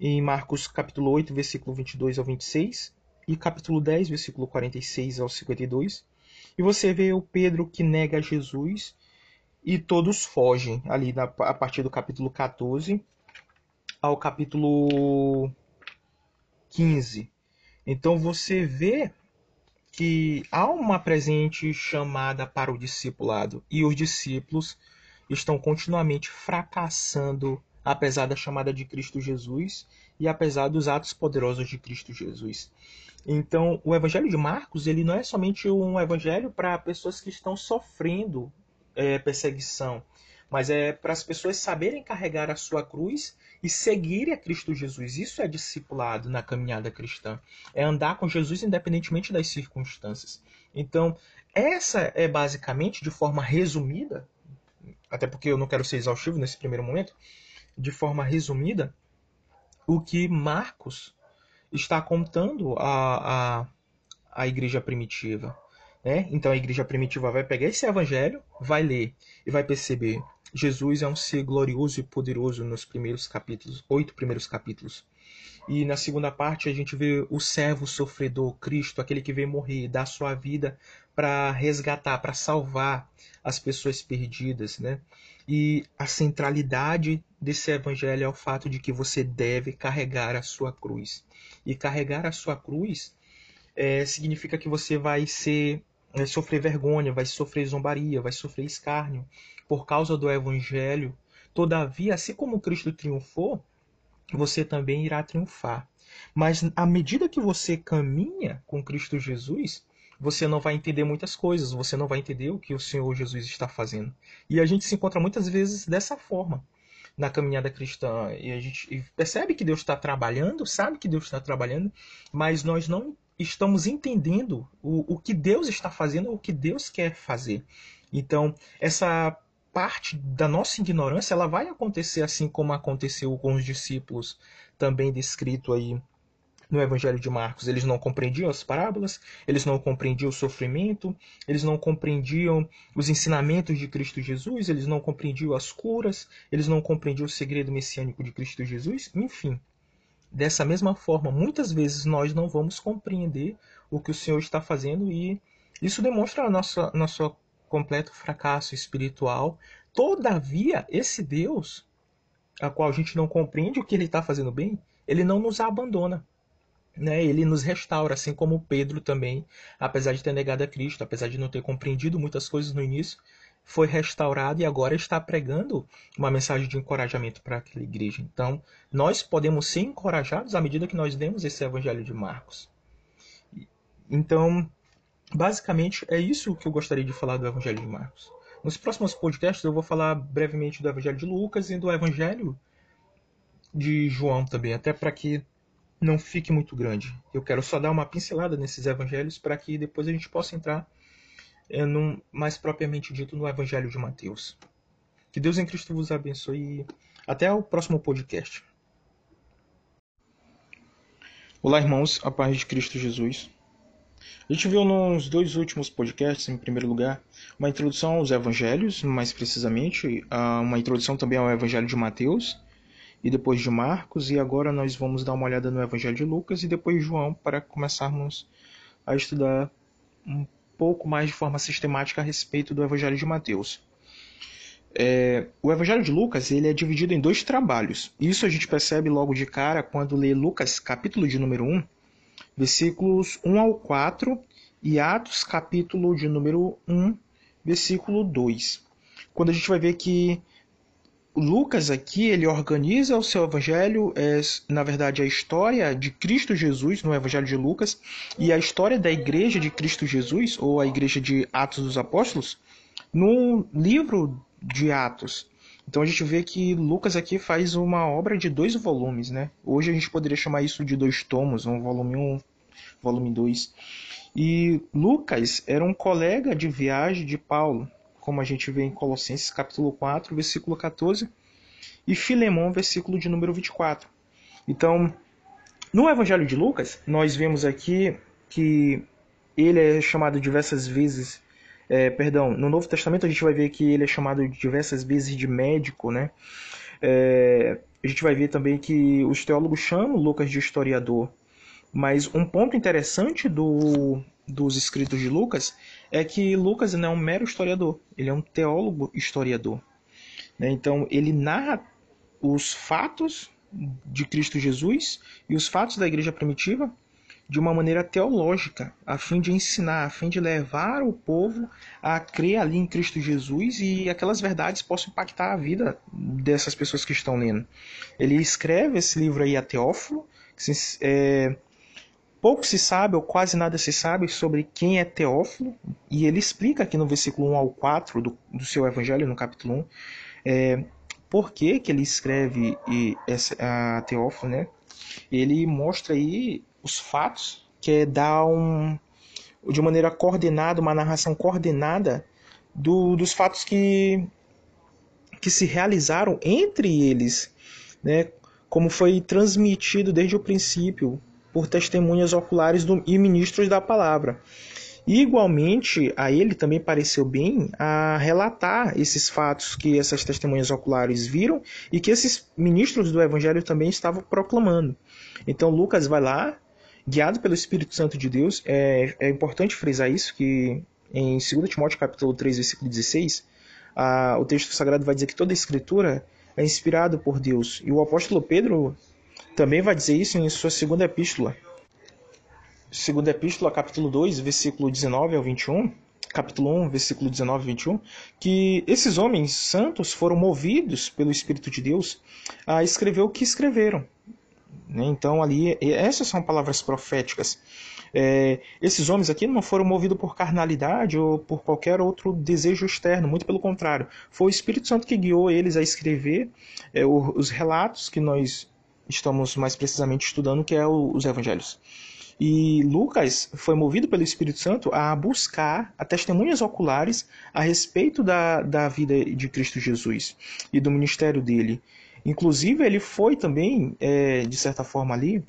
em Marcos capítulo 8, versículo 22 ao 26, e capítulo 10, versículo 46 ao 52. E você vê o Pedro que nega Jesus e todos fogem ali na, a partir do capítulo 14 ao capítulo 15. Então você vê que há uma presente chamada para o discipulado e os discípulos estão continuamente fracassando apesar da chamada de Cristo Jesus e apesar dos atos poderosos de Cristo Jesus. Então, o Evangelho de Marcos ele não é somente um evangelho para pessoas que estão sofrendo é, perseguição, mas é para as pessoas saberem carregar a sua cruz e seguirem a Cristo Jesus. Isso é discipulado na caminhada cristã. É andar com Jesus independentemente das circunstâncias. Então, essa é basicamente, de forma resumida, até porque eu não quero ser exaustivo nesse primeiro momento, de forma resumida, o que Marcos está contando à, à, igreja primitiva. Né? Então a igreja primitiva vai pegar esse evangelho, vai ler e vai perceber Jesus é um ser glorioso e poderoso nos primeiros capítulos, oito primeiros capítulos. E na segunda parte a gente vê o servo sofredor, Cristo, aquele que veio morrer, dar sua vida para resgatar, para salvar as pessoas perdidas, né? E a centralidade desse evangelho é o fato de que você deve carregar a sua cruz. E carregar a sua cruz é, significa que você vai ser vai sofrer vergonha, vai sofrer zombaria, vai sofrer escárnio por causa do evangelho. Todavia, assim como Cristo triunfou, você também irá triunfar. Mas à medida que você caminha com Cristo Jesus, você não vai entender muitas coisas, você não vai entender o que o Senhor Jesus está fazendo. E a gente se encontra muitas vezes dessa forma na caminhada cristã. E a gente percebe que Deus está trabalhando, sabe que Deus está trabalhando, mas nós não estamos entendendo o, o que Deus está fazendo, o que Deus quer fazer. Então, essa parte da nossa ignorância ela vai acontecer assim como aconteceu com os discípulos também descrito aí no Evangelho de Marcos. Eles não compreendiam as parábolas, eles não compreendiam o sofrimento, eles não compreendiam os ensinamentos de Cristo Jesus, eles não compreendiam as curas, eles não compreendiam o segredo messiânico de Cristo Jesus, enfim. Dessa mesma forma, muitas vezes nós não vamos compreender o que o Senhor está fazendo e isso demonstra nosso, nosso completo fracasso espiritual. Todavia, esse Deus, a qual a gente não compreende o que ele está fazendo bem, ele não nos abandona né, ele nos restaura, assim como Pedro também, apesar de ter negado a Cristo, apesar de não ter compreendido muitas coisas no início, foi restaurado e agora está pregando uma mensagem de encorajamento para aquela igreja. Então, nós podemos ser encorajados à medida que nós demos esse evangelho de Marcos. Então, basicamente é isso que eu gostaria de falar do Evangelho de Marcos. Nos próximos podcasts eu vou falar brevemente do Evangelho de Lucas e do Evangelho de João também, até para que não fique muito grande. Eu quero só dar uma pincelada nesses evangelhos para que depois a gente possa entrar é, num, mais propriamente dito no Evangelho de Mateus. Que Deus em Cristo vos abençoe e até o próximo podcast. Olá, irmãos, a paz de Cristo Jesus. A gente viu nos dois últimos podcasts, em primeiro lugar, uma introdução aos evangelhos, mais precisamente, uma introdução também ao Evangelho de Mateus e depois de Marcos, e agora nós vamos dar uma olhada no Evangelho de Lucas e depois de João para começarmos a estudar um pouco mais de forma sistemática a respeito do Evangelho de Mateus. É, o Evangelho de Lucas ele é dividido em dois trabalhos. Isso a gente percebe logo de cara quando lê Lucas, capítulo de número 1, versículos 1 ao 4, e Atos, capítulo de número 1, versículo 2. Quando a gente vai ver que Lucas aqui ele organiza o seu evangelho, é, na verdade a história de Cristo Jesus no evangelho de Lucas e a história da igreja de Cristo Jesus ou a igreja de Atos dos Apóstolos no livro de Atos. Então a gente vê que Lucas aqui faz uma obra de dois volumes, né? Hoje a gente poderia chamar isso de dois tomos, um volume 1, um, volume 2. E Lucas era um colega de viagem de Paulo como a gente vê em Colossenses capítulo 4, versículo 14, e Filemão, versículo de número 24. Então, no Evangelho de Lucas, nós vemos aqui que ele é chamado diversas vezes, é, perdão, no Novo Testamento a gente vai ver que ele é chamado diversas vezes de médico, né? É, a gente vai ver também que os teólogos chamam Lucas de historiador. Mas um ponto interessante do, dos escritos de Lucas é que Lucas não é um mero historiador, ele é um teólogo historiador. Né? Então, ele narra os fatos de Cristo Jesus e os fatos da igreja primitiva de uma maneira teológica, a fim de ensinar, a fim de levar o povo a crer ali em Cristo Jesus e aquelas verdades possam impactar a vida dessas pessoas que estão lendo. Ele escreve esse livro aí a Teófilo, que é, Pouco se sabe, ou quase nada se sabe, sobre quem é Teófilo, e ele explica aqui no versículo 1 ao 4 do, do seu Evangelho, no capítulo 1, é, por que, que ele escreve e, essa, a Teófilo, né? Ele mostra aí os fatos, que é dar um, de maneira coordenada, uma narração coordenada do, dos fatos que, que se realizaram entre eles, né? como foi transmitido desde o princípio por testemunhas oculares do, e ministros da palavra. E, igualmente, a ele também pareceu bem a relatar esses fatos que essas testemunhas oculares viram e que esses ministros do evangelho também estavam proclamando. Então, Lucas vai lá, guiado pelo Espírito Santo de Deus. É, é importante frisar isso, que em 2 Timóteo capítulo 3, versículo 16, a, o texto sagrado vai dizer que toda a escritura é inspirada por Deus. E o apóstolo Pedro também vai dizer isso em sua segunda epístola. Segunda epístola, capítulo 2, versículo 19 ao 21, capítulo 1, versículo 19 e 21, que esses homens santos foram movidos pelo Espírito de Deus a escrever o que escreveram. Né? Então, ali, essas são palavras proféticas. É, esses homens aqui não foram movidos por carnalidade ou por qualquer outro desejo externo, muito pelo contrário. Foi o Espírito Santo que guiou eles a escrever é, os relatos que nós estamos mais precisamente estudando, que é o, os evangelhos. E Lucas foi movido pelo Espírito Santo a buscar a testemunhas oculares a respeito da, da vida de Cristo Jesus e do ministério dele. Inclusive, ele foi também, é, de certa forma ali,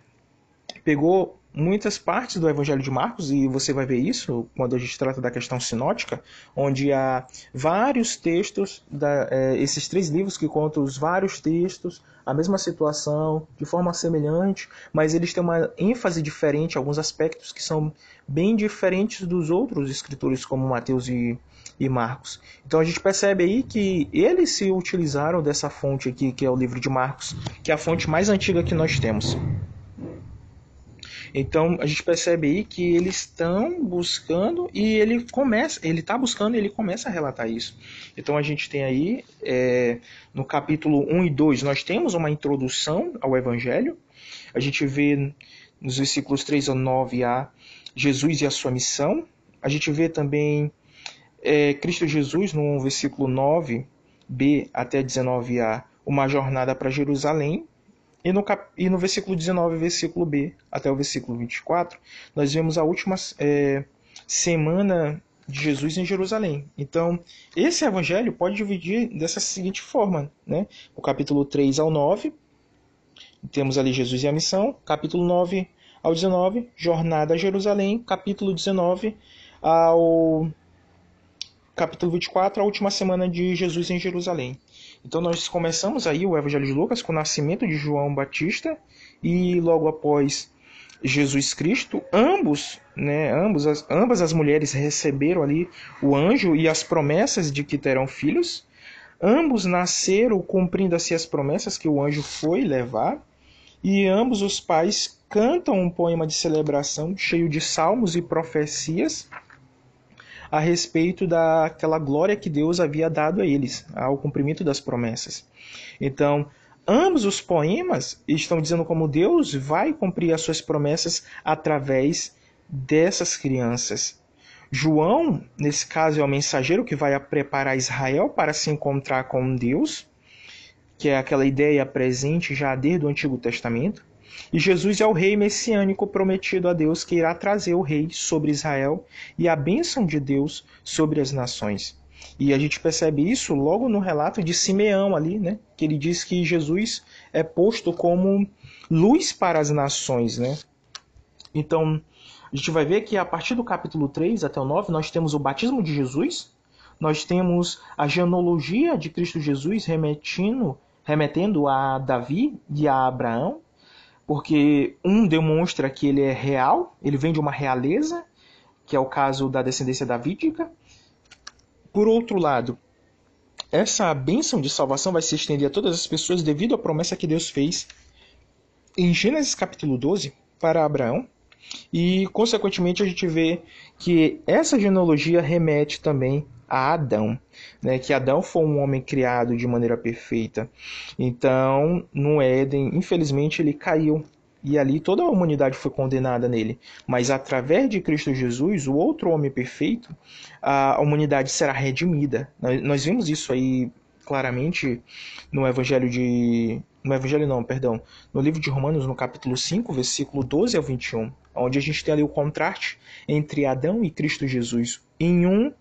pegou muitas partes do Evangelho de Marcos, e você vai ver isso quando a gente trata da questão sinótica, onde há vários textos, da, é, esses três livros que contam os vários textos, a mesma situação, de forma semelhante, mas eles têm uma ênfase diferente, alguns aspectos que são bem diferentes dos outros escritores, como Mateus e, e Marcos. Então a gente percebe aí que eles se utilizaram dessa fonte aqui, que é o livro de Marcos, que é a fonte mais antiga que nós temos. Então a gente percebe aí que eles estão buscando e ele começa, ele está buscando e ele começa a relatar isso. Então a gente tem aí é, no capítulo 1 e 2 nós temos uma introdução ao Evangelho. A gente vê nos versículos 3 a 9 a Jesus e a sua missão. a gente vê também é, Cristo Jesus no versículo 9b até 19a, uma jornada para Jerusalém, e no, cap... e no versículo 19, versículo B, até o versículo 24, nós vemos a última é, semana de Jesus em Jerusalém. Então, esse evangelho pode dividir dessa seguinte forma, né? O capítulo 3 ao 9, temos ali Jesus e a missão, capítulo 9 ao 19, jornada a Jerusalém, capítulo 19 ao capítulo 24, a última semana de Jesus em Jerusalém. Então nós começamos aí o Evangelho de Lucas com o nascimento de João Batista e logo após Jesus Cristo, ambos, né, ambos as, ambas as mulheres receberam ali o anjo e as promessas de que terão filhos. Ambos nasceram cumprindo-se as promessas que o anjo foi levar, e ambos os pais cantam um poema de celebração cheio de salmos e profecias a respeito daquela glória que Deus havia dado a eles, ao cumprimento das promessas. Então, ambos os poemas estão dizendo como Deus vai cumprir as suas promessas através dessas crianças. João, nesse caso, é o mensageiro que vai preparar Israel para se encontrar com Deus, que é aquela ideia presente já desde o Antigo Testamento. E Jesus é o rei messiânico prometido a Deus que irá trazer o rei sobre Israel e a bênção de Deus sobre as nações. E a gente percebe isso logo no relato de Simeão ali, né? Que ele diz que Jesus é posto como luz para as nações, né? Então, a gente vai ver que a partir do capítulo 3 até o 9, nós temos o batismo de Jesus, nós temos a genealogia de Cristo Jesus remetendo, remetendo a Davi e a Abraão, porque um demonstra que ele é real, ele vem de uma realeza, que é o caso da descendência davídica. Por outro lado, essa bênção de salvação vai se estender a todas as pessoas devido à promessa que Deus fez em Gênesis capítulo 12 para Abraão. E, consequentemente, a gente vê que essa genealogia remete também a Adão, né? que Adão foi um homem criado de maneira perfeita. Então, no Éden, infelizmente, ele caiu e ali toda a humanidade foi condenada nele. Mas através de Cristo Jesus, o outro homem perfeito, a humanidade será redimida. Nós vimos isso aí claramente no Evangelho de. No Evangelho não, perdão. No livro de Romanos, no capítulo 5, versículo 12 ao 21, onde a gente tem ali o contraste entre Adão e Cristo Jesus. Em um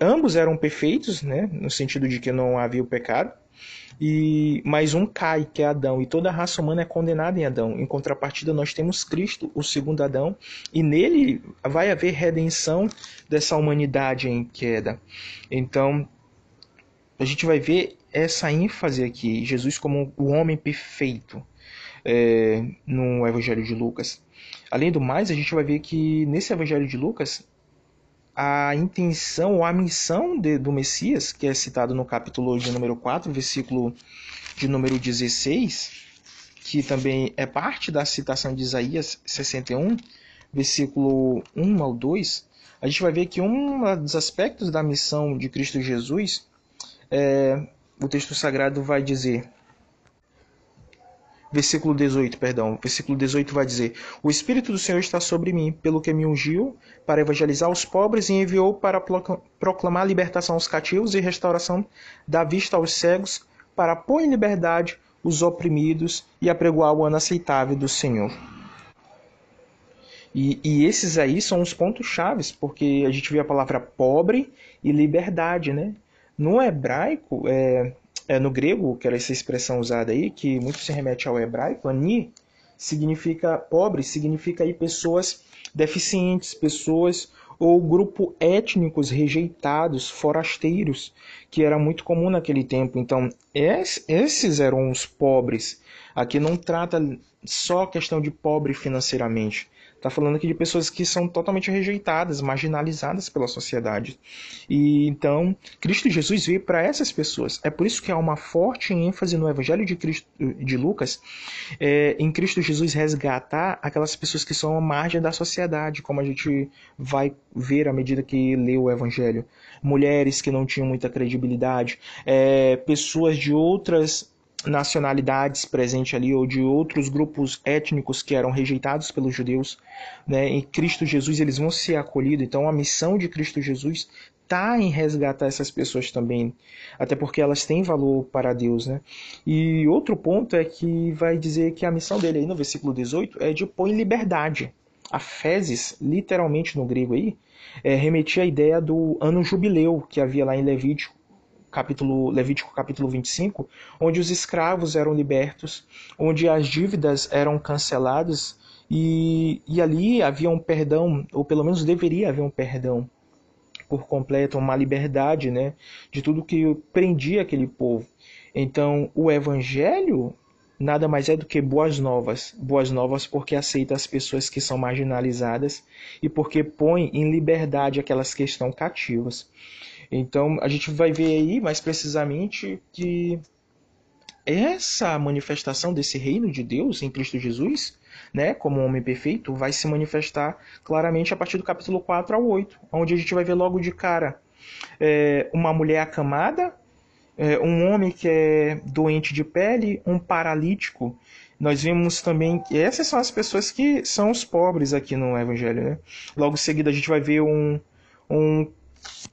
ambos eram perfeitos, né, no sentido de que não havia o pecado, e mais um cai, que é Adão, e toda a raça humana é condenada em Adão. Em contrapartida, nós temos Cristo, o segundo Adão, e nele vai haver redenção dessa humanidade em queda. Então, a gente vai ver essa ênfase aqui, Jesus como o homem perfeito é, no Evangelho de Lucas. Além do mais, a gente vai ver que nesse Evangelho de Lucas a intenção ou a missão de, do Messias, que é citado no capítulo de número 4, versículo de número 16, que também é parte da citação de Isaías 61, versículo 1 ao 2, a gente vai ver que um dos aspectos da missão de Cristo Jesus, é, o texto sagrado vai dizer versículo 18, perdão. Versículo 18 vai dizer: O Espírito do Senhor está sobre mim, pelo que me ungiu para evangelizar os pobres e enviou para proclamar libertação aos cativos e restauração da vista aos cegos, para pôr em liberdade os oprimidos e apregoar o ano aceitável do Senhor. E, e esses aí são os pontos chaves, porque a gente vê a palavra pobre e liberdade, né? No hebraico, é, é, no grego, que era essa expressão usada aí, que muito se remete ao hebraico, ani significa pobre, significa aí pessoas deficientes, pessoas ou grupo étnicos rejeitados, forasteiros, que era muito comum naquele tempo. Então, esses eram os pobres. Aqui não trata só questão de pobre financeiramente, Está falando aqui de pessoas que são totalmente rejeitadas, marginalizadas pela sociedade. E então, Cristo Jesus veio para essas pessoas. É por isso que há uma forte ênfase no Evangelho de, Cristo, de Lucas é, em Cristo Jesus resgatar aquelas pessoas que são à margem da sociedade, como a gente vai ver à medida que lê o Evangelho. Mulheres que não tinham muita credibilidade, é, pessoas de outras nacionalidades presentes ali ou de outros grupos étnicos que eram rejeitados pelos judeus, né? Em Cristo Jesus eles vão ser acolhidos. Então a missão de Cristo Jesus está em resgatar essas pessoas também, até porque elas têm valor para Deus, né? E outro ponto é que vai dizer que a missão dele aí no versículo 18 é de pôr em liberdade. A fezes, literalmente no grego aí, é, remetia à ideia do ano jubileu que havia lá em Levítico capítulo Levítico capítulo 25, onde os escravos eram libertos, onde as dívidas eram canceladas e, e ali havia um perdão, ou pelo menos deveria haver um perdão por completo, uma liberdade né, de tudo que prendia aquele povo. Então, o evangelho nada mais é do que boas novas. Boas novas porque aceita as pessoas que são marginalizadas e porque põe em liberdade aquelas que estão cativas. Então a gente vai ver aí mais precisamente que essa manifestação desse reino de Deus em Cristo Jesus, né, como homem perfeito, vai se manifestar claramente a partir do capítulo 4 ao 8, onde a gente vai ver logo de cara é, uma mulher acamada, é, um homem que é doente de pele, um paralítico. Nós vemos também que essas são as pessoas que são os pobres aqui no Evangelho. Né? Logo em seguida, a gente vai ver um, um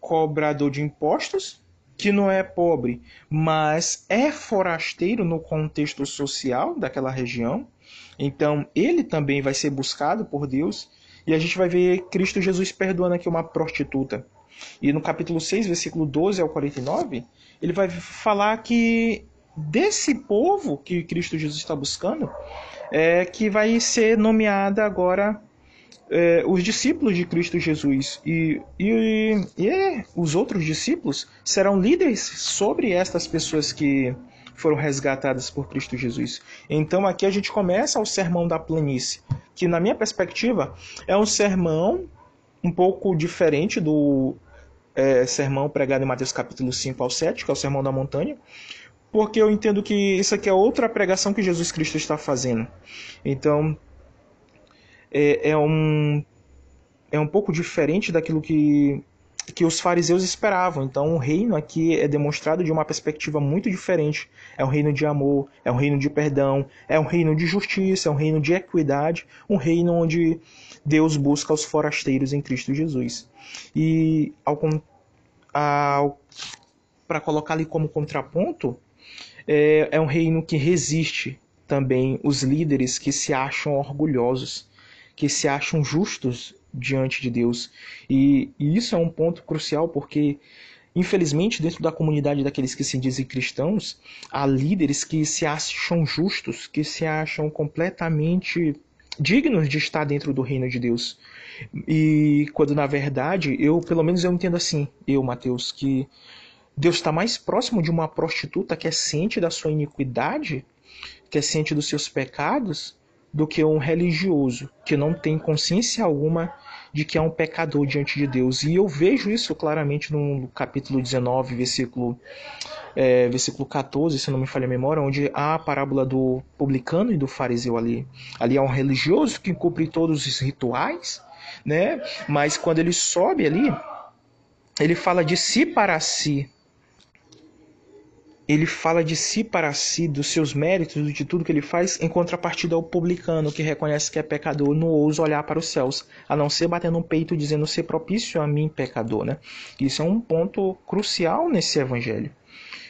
cobrador de impostos, que não é pobre, mas é forasteiro no contexto social daquela região. Então, ele também vai ser buscado por Deus. E a gente vai ver Cristo Jesus perdoando aqui uma prostituta. E no capítulo 6, versículo 12 ao 49, ele vai falar que desse povo que Cristo Jesus está buscando, é que vai ser nomeada agora é, os discípulos de Cristo Jesus e, e, e os outros discípulos serão líderes sobre estas pessoas que foram resgatadas por Cristo Jesus. Então aqui a gente começa o sermão da planície, que na minha perspectiva é um sermão um pouco diferente do é, sermão pregado em Mateus capítulo 5 ao 7, que é o sermão da montanha, porque eu entendo que isso aqui é outra pregação que Jesus Cristo está fazendo. Então, é, é, um, é um pouco diferente daquilo que, que os fariseus esperavam. Então, o reino aqui é demonstrado de uma perspectiva muito diferente. É um reino de amor, é um reino de perdão, é um reino de justiça, é um reino de equidade, um reino onde Deus busca os forasteiros em Cristo Jesus. E ao, ao para colocar ali como contraponto, é, é um reino que resiste também os líderes que se acham orgulhosos que se acham justos diante de Deus. E, e isso é um ponto crucial porque Infelizmente, dentro da comunidade daqueles que se dizem cristãos, há líderes que se acham justos, que se acham completamente dignos de estar dentro do reino de Deus. E quando na verdade, eu, pelo menos eu entendo assim, eu, Mateus, que Deus está mais próximo de uma prostituta que é ciente da sua iniquidade, que é ciente dos seus pecados, do que um religioso que não tem consciência alguma de que é um pecador diante de Deus. E eu vejo isso claramente no capítulo 19, versículo, é, versículo 14, se não me falha a memória, onde há a parábola do publicano e do fariseu ali. Ali é um religioso que cumpre todos os rituais, né? mas quando ele sobe ali, ele fala de si para si ele fala de si para si, dos seus méritos, de tudo que ele faz, em contrapartida ao publicano que reconhece que é pecador, não ousa olhar para os céus, a não ser batendo no peito dizendo ser propício a mim, pecador, né? Isso é um ponto crucial nesse evangelho.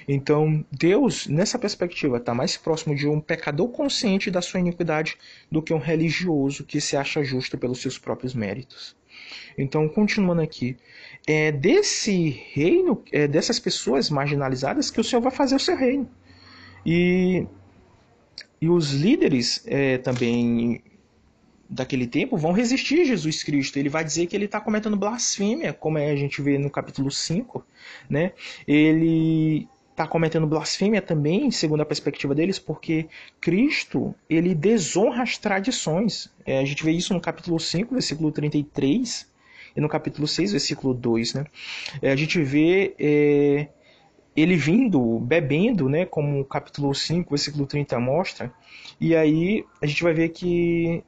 Então, Deus, nessa perspectiva, está mais próximo de um pecador consciente da sua iniquidade do que um religioso que se acha justo pelos seus próprios méritos. Então, continuando aqui, é desse reino, é dessas pessoas marginalizadas que o Senhor vai fazer o seu reino. E, e os líderes é, também daquele tempo vão resistir a Jesus Cristo. Ele vai dizer que ele está cometendo blasfêmia, como a gente vê no capítulo 5. Né? Ele está cometendo blasfêmia também, segundo a perspectiva deles, porque Cristo ele desonra as tradições. É, a gente vê isso no capítulo 5, versículo 33 e no capítulo 6, versículo 2, né, é, a gente vê é, ele vindo, bebendo, né, como o capítulo 5, versículo 30 mostra, e aí a gente vai ver que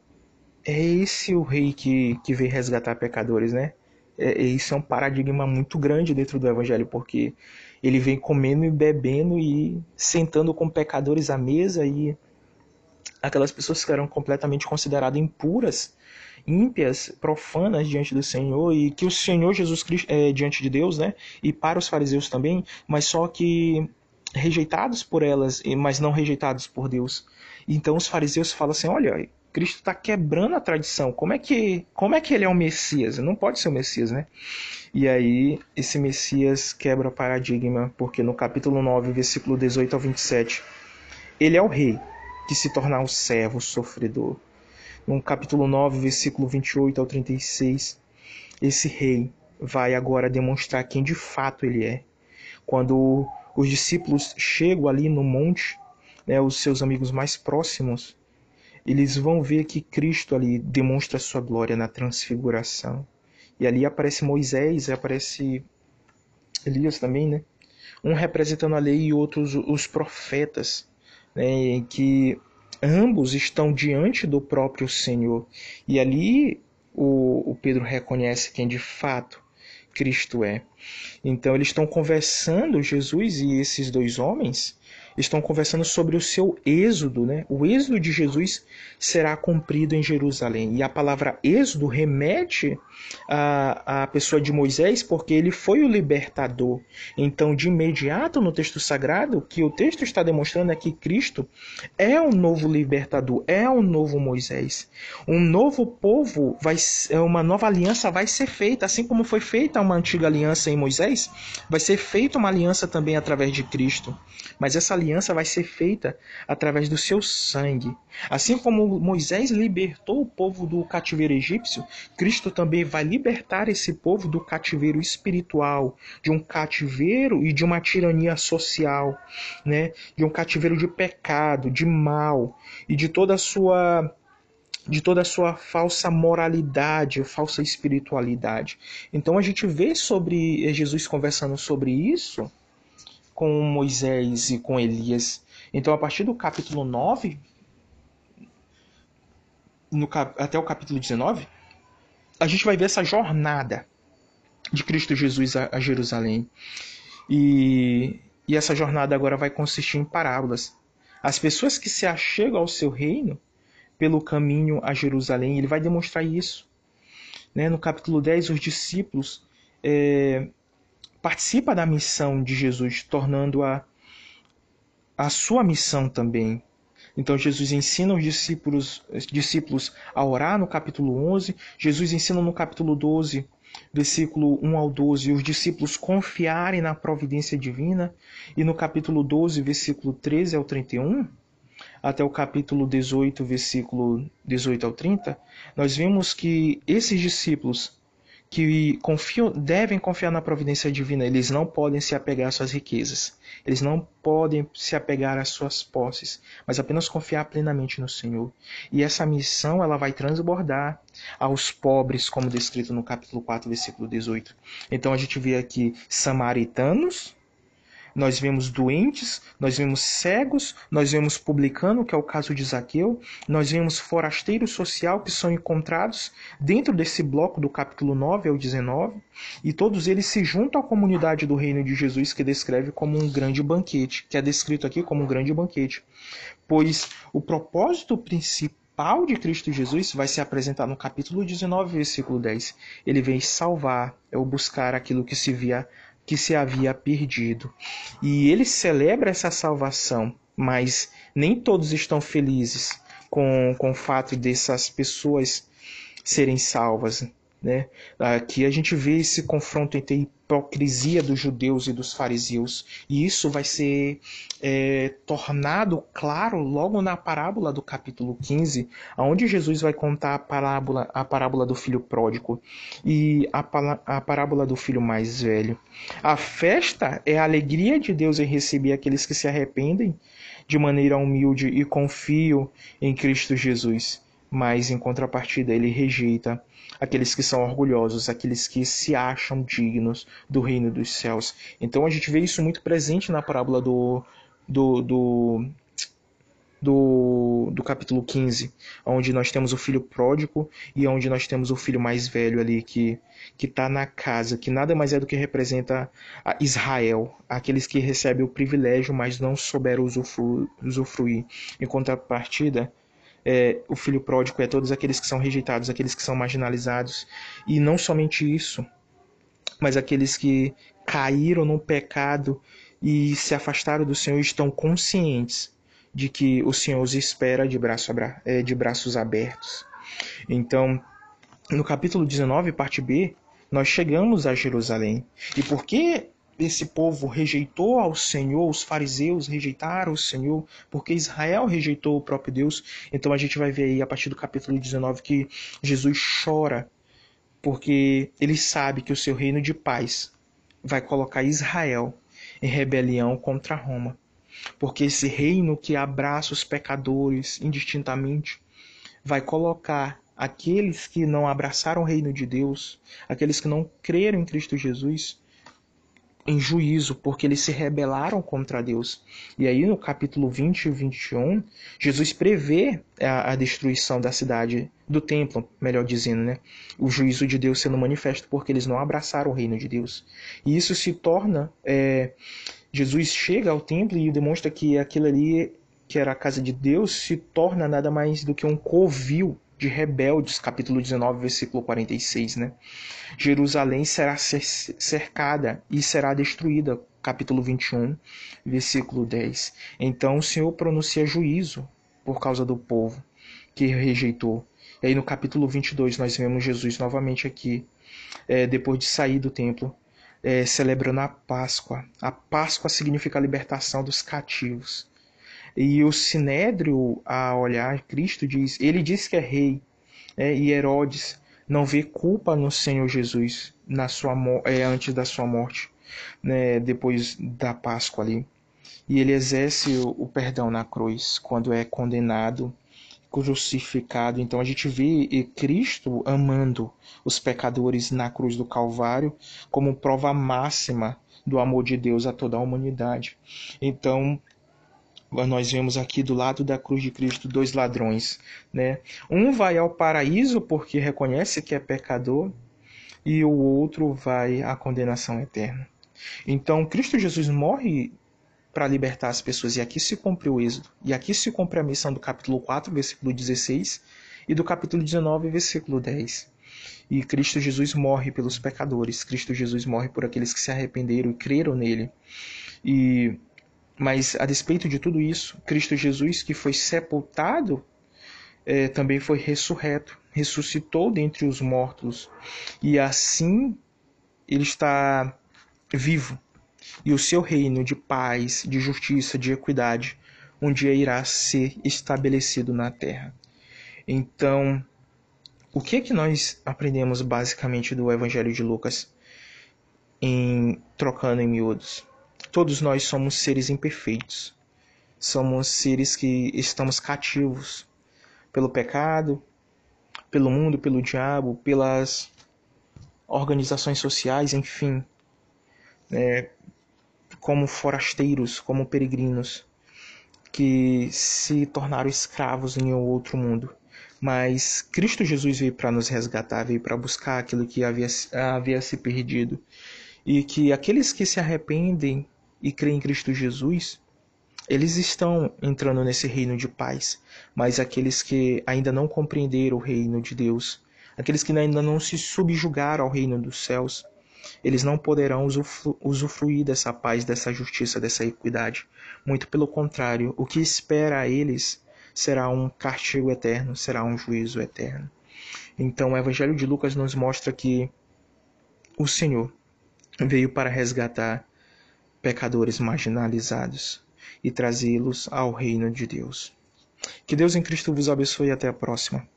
é esse o rei que, que veio resgatar pecadores, né? É, isso é um paradigma muito grande dentro do evangelho, porque Ele vem comendo e bebendo e sentando com pecadores à mesa e aquelas pessoas que eram completamente consideradas impuras, ímpias, profanas diante do Senhor e que o Senhor Jesus Cristo é diante de Deus, né? E para os fariseus também, mas só que rejeitados por elas, mas não rejeitados por Deus. Então os fariseus falam assim: olha, Cristo está quebrando a tradição. Como é que como é que ele é o Messias? Não pode ser o Messias, né? E aí esse Messias quebra o paradigma, porque no capítulo 9, versículo 18 ao 27, ele é o rei que se tornar o servo sofredor. No capítulo 9, versículo 28 ao 36, esse rei vai agora demonstrar quem de fato ele é. Quando os discípulos chegam ali no monte, né, os seus amigos mais próximos, eles vão ver que Cristo ali demonstra sua glória na transfiguração. E ali aparece Moisés, aparece Elias também, né? Um representando a lei e outros os profetas, né? Que ambos estão diante do próprio Senhor. E ali o, o Pedro reconhece quem de fato Cristo é. Então eles estão conversando, Jesus e esses dois homens estão conversando sobre o seu êxodo, né? O êxodo de Jesus será cumprido em Jerusalém. E a palavra êxodo remete à, à pessoa de Moisés, porque ele foi o libertador. Então, de imediato no texto sagrado, que o texto está demonstrando é que Cristo é o novo libertador, é o novo Moisés. Um novo povo vai uma nova aliança vai ser feita, assim como foi feita uma antiga aliança em Moisés, vai ser feita uma aliança também através de Cristo. Mas essa aliança vai ser feita através do seu sangue. Assim como Moisés libertou o povo do cativeiro egípcio, Cristo também vai libertar esse povo do cativeiro espiritual, de um cativeiro e de uma tirania social, né? De um cativeiro de pecado, de mal e de toda a sua de toda a sua falsa moralidade, falsa espiritualidade. Então a gente vê sobre Jesus conversando sobre isso com Moisés e com Elias. Então, a partir do capítulo 9, no, até o capítulo 19, a gente vai ver essa jornada de Cristo Jesus a, a Jerusalém. E, e essa jornada agora vai consistir em parábolas. As pessoas que se achegam ao seu reino pelo caminho a Jerusalém, ele vai demonstrar isso. Né? No capítulo 10, os discípulos é, participa da missão de Jesus, tornando-a a sua missão também. Então Jesus ensina os discípulos, discípulos a orar no capítulo 11, Jesus ensina no capítulo 12, versículo 1 ao 12, os discípulos confiarem na providência divina, e no capítulo 12, versículo 13 ao 31, até o capítulo 18, versículo 18 ao 30, nós vemos que esses discípulos que confiam, devem confiar na providência divina. Eles não podem se apegar às suas riquezas. Eles não podem se apegar às suas posses, mas apenas confiar plenamente no Senhor. E essa missão ela vai transbordar aos pobres, como descrito no capítulo 4, versículo 18. Então a gente vê aqui samaritanos nós vemos doentes, nós vemos cegos, nós vemos publicano, que é o caso de Zaqueu, nós vemos forasteiro social que são encontrados dentro desse bloco do capítulo 9 ao 19, e todos eles se juntam à comunidade do reino de Jesus que descreve como um grande banquete, que é descrito aqui como um grande banquete. Pois o propósito principal de Cristo Jesus vai se apresentar no capítulo 19, versículo 10. Ele vem salvar, é o buscar aquilo que se via que se havia perdido. E ele celebra essa salvação, mas nem todos estão felizes com, com o fato dessas pessoas serem salvas. Né? Aqui a gente vê esse confronto entre a hipocrisia dos judeus e dos fariseus, e isso vai ser é, tornado claro logo na parábola do capítulo 15, onde Jesus vai contar a parábola, a parábola do filho pródigo e a, a parábola do filho mais velho. A festa é a alegria de Deus em receber aqueles que se arrependem de maneira humilde e confiam em Cristo Jesus, mas em contrapartida ele rejeita aqueles que são orgulhosos, aqueles que se acham dignos do reino dos céus. Então a gente vê isso muito presente na parábola do, do, do, do do, capítulo 15, onde nós temos o filho pródigo e onde nós temos o filho mais velho ali que que está na casa, que nada mais é do que representa Israel, aqueles que recebem o privilégio, mas não souberam usufruir. Em contrapartida, é, o filho pródigo é todos aqueles que são rejeitados, aqueles que são marginalizados. E não somente isso, mas aqueles que caíram no pecado e se afastaram do Senhor estão conscientes de que o Senhor os espera de, braço, é, de braços abertos. Então, no capítulo 19, parte B, nós chegamos a Jerusalém. E por que esse povo rejeitou ao Senhor, os fariseus rejeitaram o Senhor, porque Israel rejeitou o próprio Deus. Então a gente vai ver aí a partir do capítulo 19 que Jesus chora, porque ele sabe que o seu reino de paz vai colocar Israel em rebelião contra Roma. Porque esse reino que abraça os pecadores indistintamente vai colocar aqueles que não abraçaram o reino de Deus, aqueles que não creram em Cristo Jesus, em juízo, porque eles se rebelaram contra Deus. E aí no capítulo 20 e 21, Jesus prevê a, a, destruição da cidade, do templo, melhor dizendo, né? O juízo de Deus sendo manifesto porque eles não abraçaram o reino de Deus. E isso se torna. É, Jesus chega ao templo e demonstra que aquilo ali, que era a casa de Deus, se torna nada mais do que um covil de rebeldes, capítulo 19, versículo 46, né? Jerusalém será cercada e será destruída, capítulo 21, versículo 10. Então o Senhor pronuncia juízo por causa do povo que rejeitou. E aí no capítulo 22 nós vemos Jesus novamente aqui, é, depois de sair do templo, é, celebrando a Páscoa. A Páscoa significa a libertação dos cativos. E o Sinédrio, a olhar Cristo, diz: ele diz que é rei. É, e Herodes não vê culpa no Senhor Jesus na sua é, antes da sua morte, né, depois da Páscoa ali. E ele exerce o, o perdão na cruz quando é condenado, crucificado. Então a gente vê Cristo amando os pecadores na cruz do Calvário como prova máxima do amor de Deus a toda a humanidade. Então nós vemos aqui do lado da cruz de Cristo dois ladrões, né? Um vai ao paraíso porque reconhece que é pecador e o outro vai à condenação eterna. Então, Cristo Jesus morre para libertar as pessoas e aqui se cumpre o êxodo. E aqui se cumpre a missão do capítulo 4, versículo 16 e do capítulo 19, versículo 10. E Cristo Jesus morre pelos pecadores. Cristo Jesus morre por aqueles que se arrependeram e creram nele. E mas a despeito de tudo isso, Cristo Jesus, que foi sepultado, é, também foi ressurreto, ressuscitou dentre os mortos, e assim ele está vivo. E o seu reino de paz, de justiça, de equidade, um dia irá ser estabelecido na terra. Então, o que é que nós aprendemos basicamente do Evangelho de Lucas em trocando em miúdos? Todos nós somos seres imperfeitos. Somos seres que estamos cativos pelo pecado, pelo mundo, pelo diabo, pelas organizações sociais, enfim, é, como forasteiros, como peregrinos, que se tornaram escravos em outro mundo. Mas Cristo Jesus veio para nos resgatar, veio para buscar aquilo que havia, havia se perdido. E que aqueles que se arrependem e creem em Cristo Jesus, eles estão entrando nesse reino de paz. Mas aqueles que ainda não compreenderam o reino de Deus, aqueles que ainda não se subjugaram ao reino dos céus, eles não poderão usufruir dessa paz, dessa justiça, dessa equidade. Muito pelo contrário, o que espera a eles será um castigo eterno, será um juízo eterno. Então, o Evangelho de Lucas nos mostra que o Senhor veio para resgatar pecadores marginalizados e trazê-los ao reino de Deus. Que Deus em Cristo vos abençoe e até a próxima.